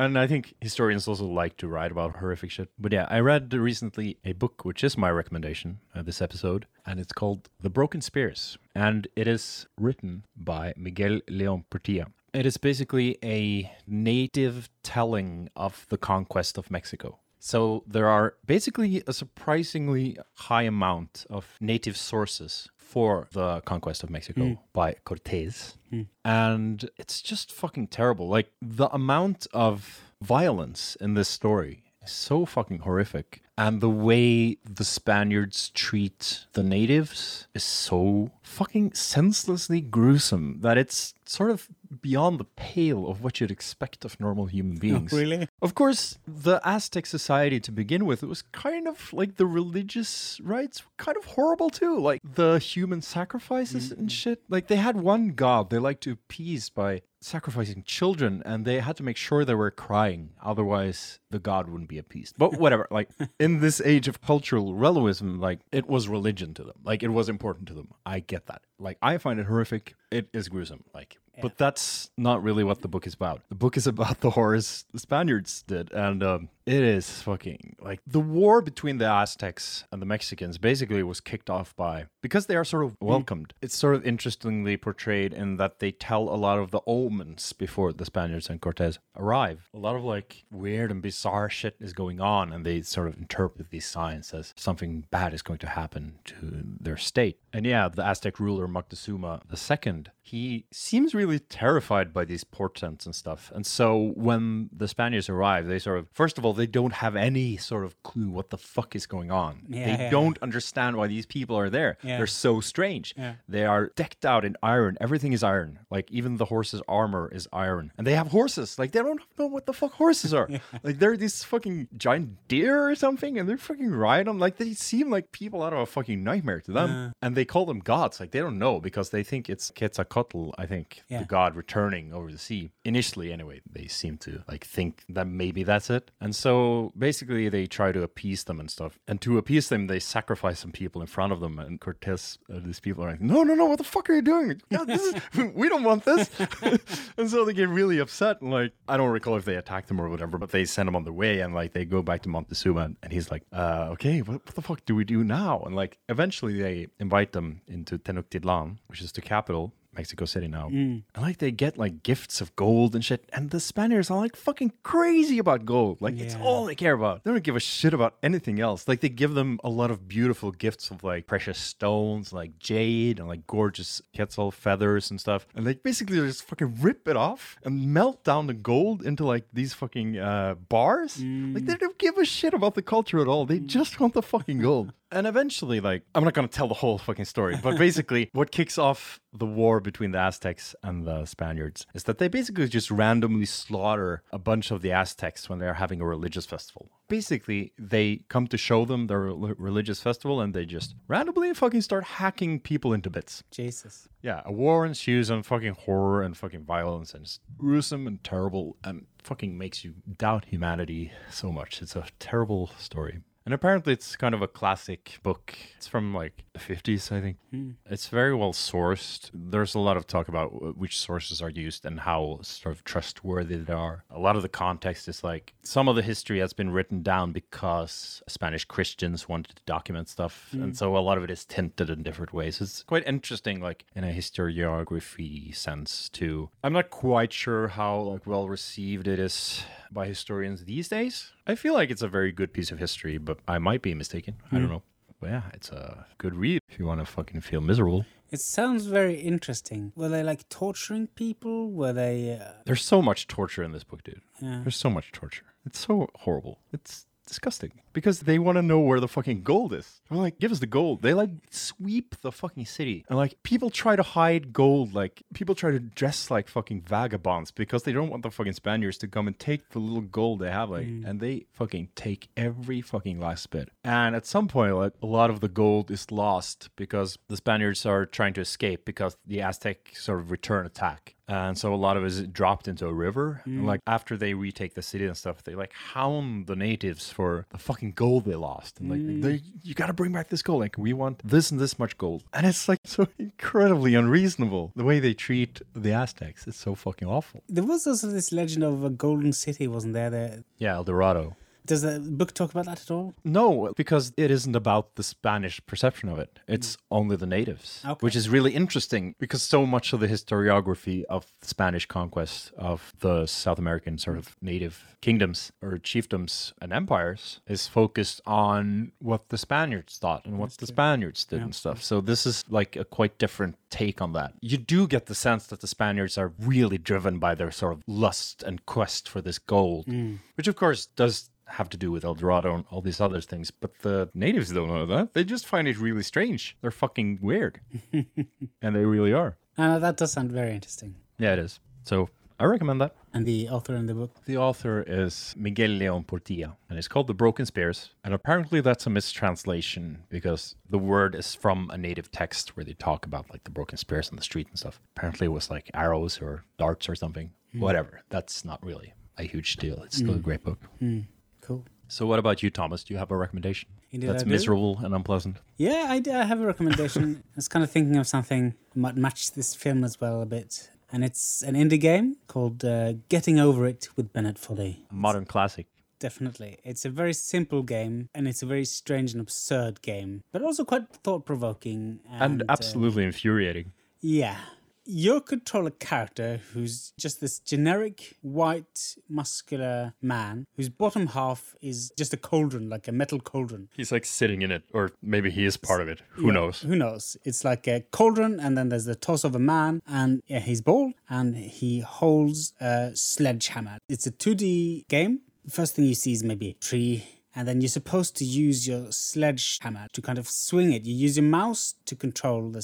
And I think historians also like to write about horrific shit. But yeah, I read recently a book, which is my recommendation uh, this episode, and it's called The Broken Spears. And it is written by Miguel León-Portilla. It is basically a native telling of the conquest of Mexico. So there are basically a surprisingly high amount of native sources for the conquest of Mexico hmm. by Cortez. Hmm. And it's just fucking terrible. Like the amount of violence in this story so fucking horrific. And the way the Spaniards treat the natives is so fucking senselessly gruesome that it's sort of beyond the pale of what you'd expect of normal human oh, beings. really? Of course, the Aztec society to begin with, it was kind of like the religious rites kind of horrible too. Like the human sacrifices mm-hmm. and shit. Like they had one god they liked to appease by sacrificing children and they had to make sure they were crying. Otherwise, the god wouldn't be appeased. But whatever. like in this age of cultural relativism, like it was religion to them. Like it was important to them. I get that. Like I find it horrific. It is gruesome. Like but that's not really what the book is about. The book is about the horrors the Spaniards did, and um, it is fucking like the war between the Aztecs and the Mexicans basically was kicked off by because they are sort of welcomed. It's sort of interestingly portrayed in that they tell a lot of the omens before the Spaniards and Cortez arrive. A lot of like weird and bizarre shit is going on, and they sort of interpret these signs as something bad is going to happen to their state. And yeah, the Aztec ruler Moctezuma II, he seems really terrified by these portents and stuff. And so when the Spaniards arrive, they sort of, first of all, they don't have any sort of clue what the fuck is going on. Yeah, they yeah, don't understand why these people are there. Yeah. They're so strange. Yeah. They are decked out in iron. Everything is iron. Like even the horse's armor is iron. And they have horses. Like they don't know what the fuck horses are. Like they're these fucking giant deer or something and they're fucking riding them. Like they seem like people out of a fucking nightmare to them. And they call them gods. Like they don't know because they think it's Quetzalcoatl, I think, Yeah. the god returning over the sea. Initially, anyway, they seem to like think that maybe that's it. And so basically they try to appease them and stuff. And to appease them, they sacrifice some people in front of them. And Cortez, uh, these people are like, no, no, no, what the fuck are you doing? God, this is, we don't want this. and so they get really upset. And like, I don't recall if they attack them or whatever, but they send them on their way. And like, they go back to Montezuma and, and he's like, uh, okay, what, what the fuck do we do now? And like, eventually they invite them into Tenochtitlan, which is the capital. Mexico City now. Mm. And like they get like gifts of gold and shit. And the Spaniards are like fucking crazy about gold. Like it's all they care about. They don't give a shit about anything else. Like they give them a lot of beautiful gifts of like precious stones, like jade and like gorgeous quetzal feathers and stuff. And they basically just fucking rip it off and melt down the gold into like these fucking uh, bars. Like mm. they don't give a shit about the culture at all. They mm. just want the fucking gold. And eventually, like, I'm not going to tell the whole fucking story, but basically, what kicks off the war between the Aztecs and the Spaniards is that they basically just randomly slaughter a bunch of the Aztecs when they're having a religious festival. Basically, they come to show them their religious festival and they just randomly fucking start hacking people into bits. Jesus. Yeah, a war ensues and fucking horror and fucking violence and it's gruesome and terrible and fucking makes you doubt humanity so much. It's a terrible story. And apparently it's kind of a classic book. It's from like the 50s, I think. Hmm. It's very well sourced. There's a lot of talk about which sources are used and how sort of trustworthy they are. A lot of the context is like some of the history has been written down because Spanish Christians wanted to document stuff. Hmm. And so a lot of it is tinted in different ways. It's quite interesting, like in a historiography sense, too. I'm not quite sure how like well received it is by historians these days. I feel like it's a very good piece of history, but I might be mistaken. I don't know. But yeah, it's a good read if you want to fucking feel miserable. It sounds very interesting. Were they like torturing people? Were they? Uh, There's so much torture in this book, dude. Yeah. There's so much torture. It's so horrible. It's disgusting because they want to know where the fucking gold is. They're like, give us the gold. They like sweep the fucking city. And like people try to hide gold. Like people try to dress like fucking vagabonds because they don't want the fucking Spaniards to come and take the little gold they have. Like, mm. and they fucking take every fucking last bit. And at some point, like a lot of the gold is lost because the Spaniards are trying to escape because the Aztec sort of return attack. And so a lot of it is dropped into a river. And mm. like after they retake the city and stuff, they like hound the natives for the fucking gold they lost. And like, they, mm. you got to bring back this gold. Like, we want this and this much gold. And it's like so incredibly unreasonable the way they treat the Aztecs. It's so fucking awful. there was also this legend of a golden city, wasn't there? There, Yeah, El Dorado. Does the book talk about that at all? No, because it isn't about the Spanish perception of it. It's mm. only the natives, Okay. which is really interesting because so much of the historiography of Spanish conquest of the South American sort of native kingdoms or chiefdoms and empires is focused on what the Spaniards thought and what the Spaniards did and stuff. So this is like a quite different take on that. You do get the sense that the Spaniards are really driven by their sort of lust and quest for this gold, mm. which of course does have to do with El Dorado and all these other things, but the natives don't know that. They just find it really strange. They're fucking weird. and they really are. Uh, that does sound very interesting. Yeah, it is. So I recommend that. And the author in the book? The author is Miguel León-Portilla, and it's called The Broken Spears. And apparently that's a mistranslation because the word is from a native text where they talk about like the broken spears on the street and stuff. Apparently it was like arrows or darts or something. Hmm. Whatever. That's not really a huge deal. It's still hmm. a great book. Hmm. Cool. So what about you, Thomas? Do you have a recommendation? Indeed that's miserable and unpleasant. Yeah, I have a recommendation. I was kind of thinking of something that might match this film as well a bit. And it's an indie game called uh, Getting Over It with Bennett Foddy. A modern classic. Definitely. It's a very simple game and it's a very strange and absurd game, but also quite thought provoking. And, uh, absolutely infuriating. yeah. You control a character who's just this generic white, muscular man whose bottom half is just a cauldron, like a metal cauldron. He's like sitting in it, or maybe he is part of it. Who Yeah, knows? Who knows? It's like a cauldron, and then there's the torso of a man, and yeah, he's bald, and he holds a sledgehammer. It's a 2D game. The first thing you see is maybe a tree, and then you're supposed to use your sledgehammer to kind of swing it. You use your mouse to control the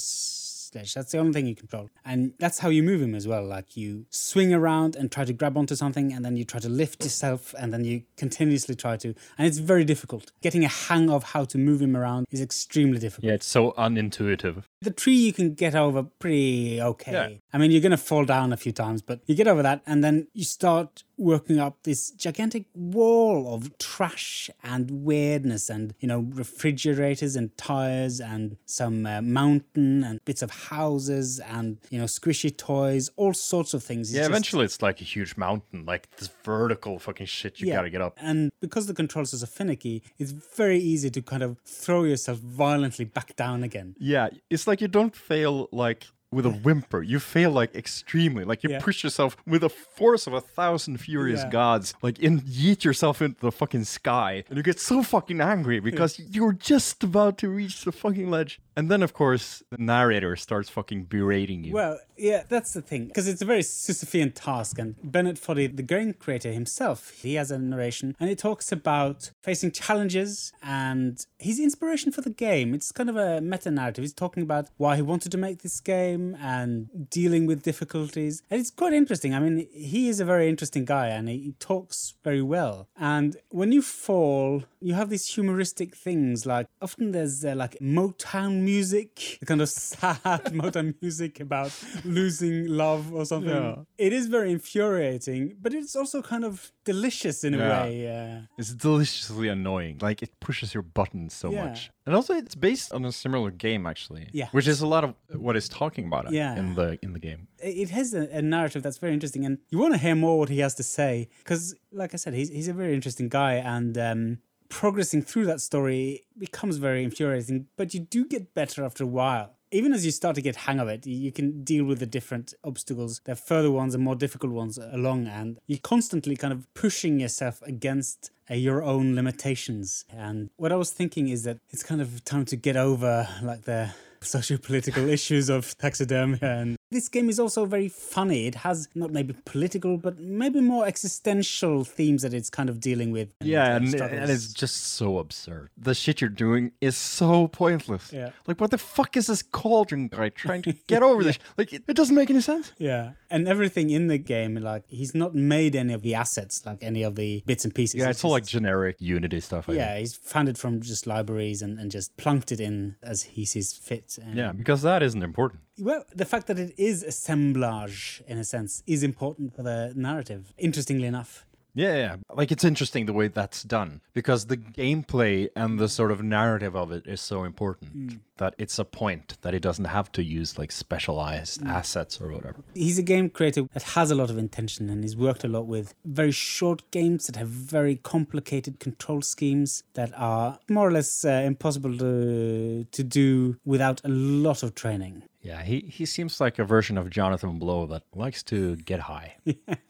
That's the only thing you control. And that's how you move him as well. Like you swing around and try to grab onto something, and then you try to lift yourself, and then you continuously try to. And it's very difficult. Getting a hang of how to move him around is extremely difficult. Yeah, it's so unintuitive. The tree you can get over pretty okay. Yeah. I mean, you're going to fall down a few times, but you get over that, and then you start working up this gigantic wall of trash and weirdness, and you know, refrigerators and tires, and some uh, mountain and bits of houses, and you know, squishy toys, all sorts of things. It's Yeah, just- eventually it's like a huge mountain, like this vertical fucking shit you gotta get up. And because the controls are so finicky, it's very easy to kind of throw yourself violently back down again. Yeah, it's like you don't fail like with a whimper. You fail like extremely. Like you Yeah. push yourself with the force of a thousand furious Yeah. gods, like in yeet yourself into the fucking sky, and you get so fucking angry because you're just about to reach the fucking ledge. And then of course the narrator starts fucking berating you. Well, yeah, that's the thing. Because it's a very Sisyphean task. And Bennett Foddy, the game creator himself, he has a narration and he talks about facing challenges and his inspiration for the game. It's kind of a meta narrative. He's talking about why he wanted to make this game and dealing with difficulties. And it's quite interesting. I mean, he is a very interesting guy and he talks very well. And when you fall, you have these humoristic things like often there's uh, like Motown music, the kind of sad Motown music about losing love or something. Yeah. It is very infuriating, but it's also kind of delicious in a Yeah. way. Yeah. It's deliciously annoying. Like it pushes your buttons so Yeah. much. And also it's based on a similar game actually. Yeah. Which is a lot of what it's talking about Yeah. in the in the game. it has a, a narrative that's very interesting, and you want to hear more what he has to say because, like I said, he's he's a very interesting guy, and um, progressing through that story becomes very infuriating. But you do get better after a while. Even as you start to get hang of it, you can deal with the different obstacles. Are further ones and more difficult ones along, and you're constantly kind of pushing yourself against uh, your own limitations. And what I was thinking is that it's kind of time to get over like the socio-political issues of taxidermy and this game is also very funny it has not maybe political but maybe more existential themes that it's kind of dealing with Yeah, uh, and, and it's just so absurd. The shit you're doing is so pointless. Yeah. Like, what the fuck is this cauldron guy trying to get over this? Like, it, it doesn't make any sense. yeah and everything in the game like he's not made any of the assets like any of the bits and pieces Yeah, He's it's all like generic Unity stuff. I yeah think. he's found it from just libraries and, and just plunked it in as he sees fit and Yeah, because that isn't important. Well, the fact that it is assemblage in a sense is important for the narrative. Interestingly enough, Yeah, yeah. Like it's interesting the way that's done because the gameplay and the sort of narrative of it is so important that it's a point that he doesn't have to use like specialized assets or whatever. He's a game creator that has a lot of intention and he's worked a lot with very short games that have very complicated control schemes that are more or less uh, impossible to, to do without a lot of training. Yeah, he, he seems like a version of Jonathan Blow that likes to get high.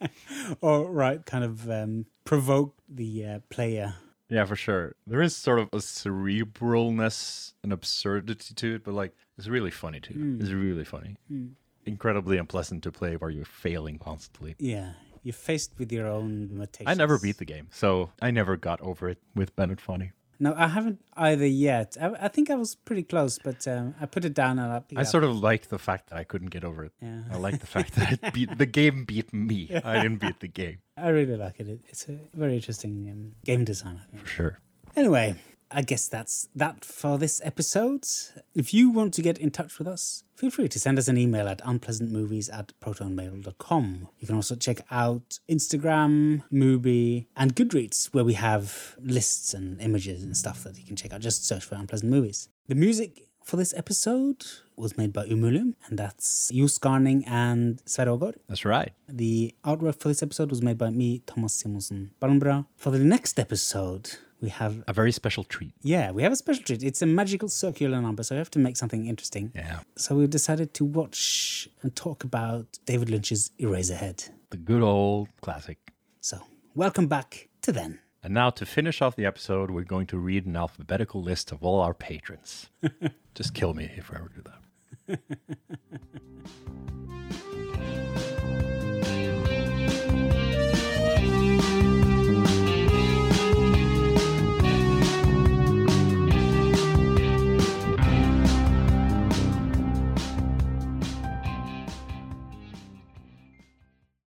or, right, kind of um, provoke the uh, player. Yeah, for sure. There is sort of a cerebralness and absurdity to it, but like it's really funny too. It's really funny. Incredibly unpleasant to play where you're failing constantly. Yeah, you're faced with your own limitations. I never beat the game, so I never got over it with Bennett Foddy. No, I haven't either yet. I, I think I was pretty close, but um, I put it down and I I sort of like the fact that I couldn't get over it. Yeah. I like the fact that it beat the game beat me. I didn't beat the game I really like it. It- It's a very interesting um, game design. I think. for sure. Anyway, I guess that's that for this episode. If you want to get in touch with us, feel free to send us an email at unpleasantmovies at protonmail.com. You can also check out Instagram, Mubi, and Goodreads, where we have lists and images and stuff that you can check out. Just search for Unpleasant Movies. The music for this episode was made by Umulium, and that's Jus Garning and Sverre Ågård. That's right. The artwork for this episode was made by me, Thomas Simonsen Barnbra. For the next episode, we have A very special treat. yeah, we have a special treat. It's a magical circular number, so we have to make something interesting. Yeah. So we decided to watch and talk about David Lynch's Eraserhead. The good old classic. So welcome back to then. And now to finish off the episode, we're going to read an alphabetical list of all our patrons. Just kill me if I ever do that.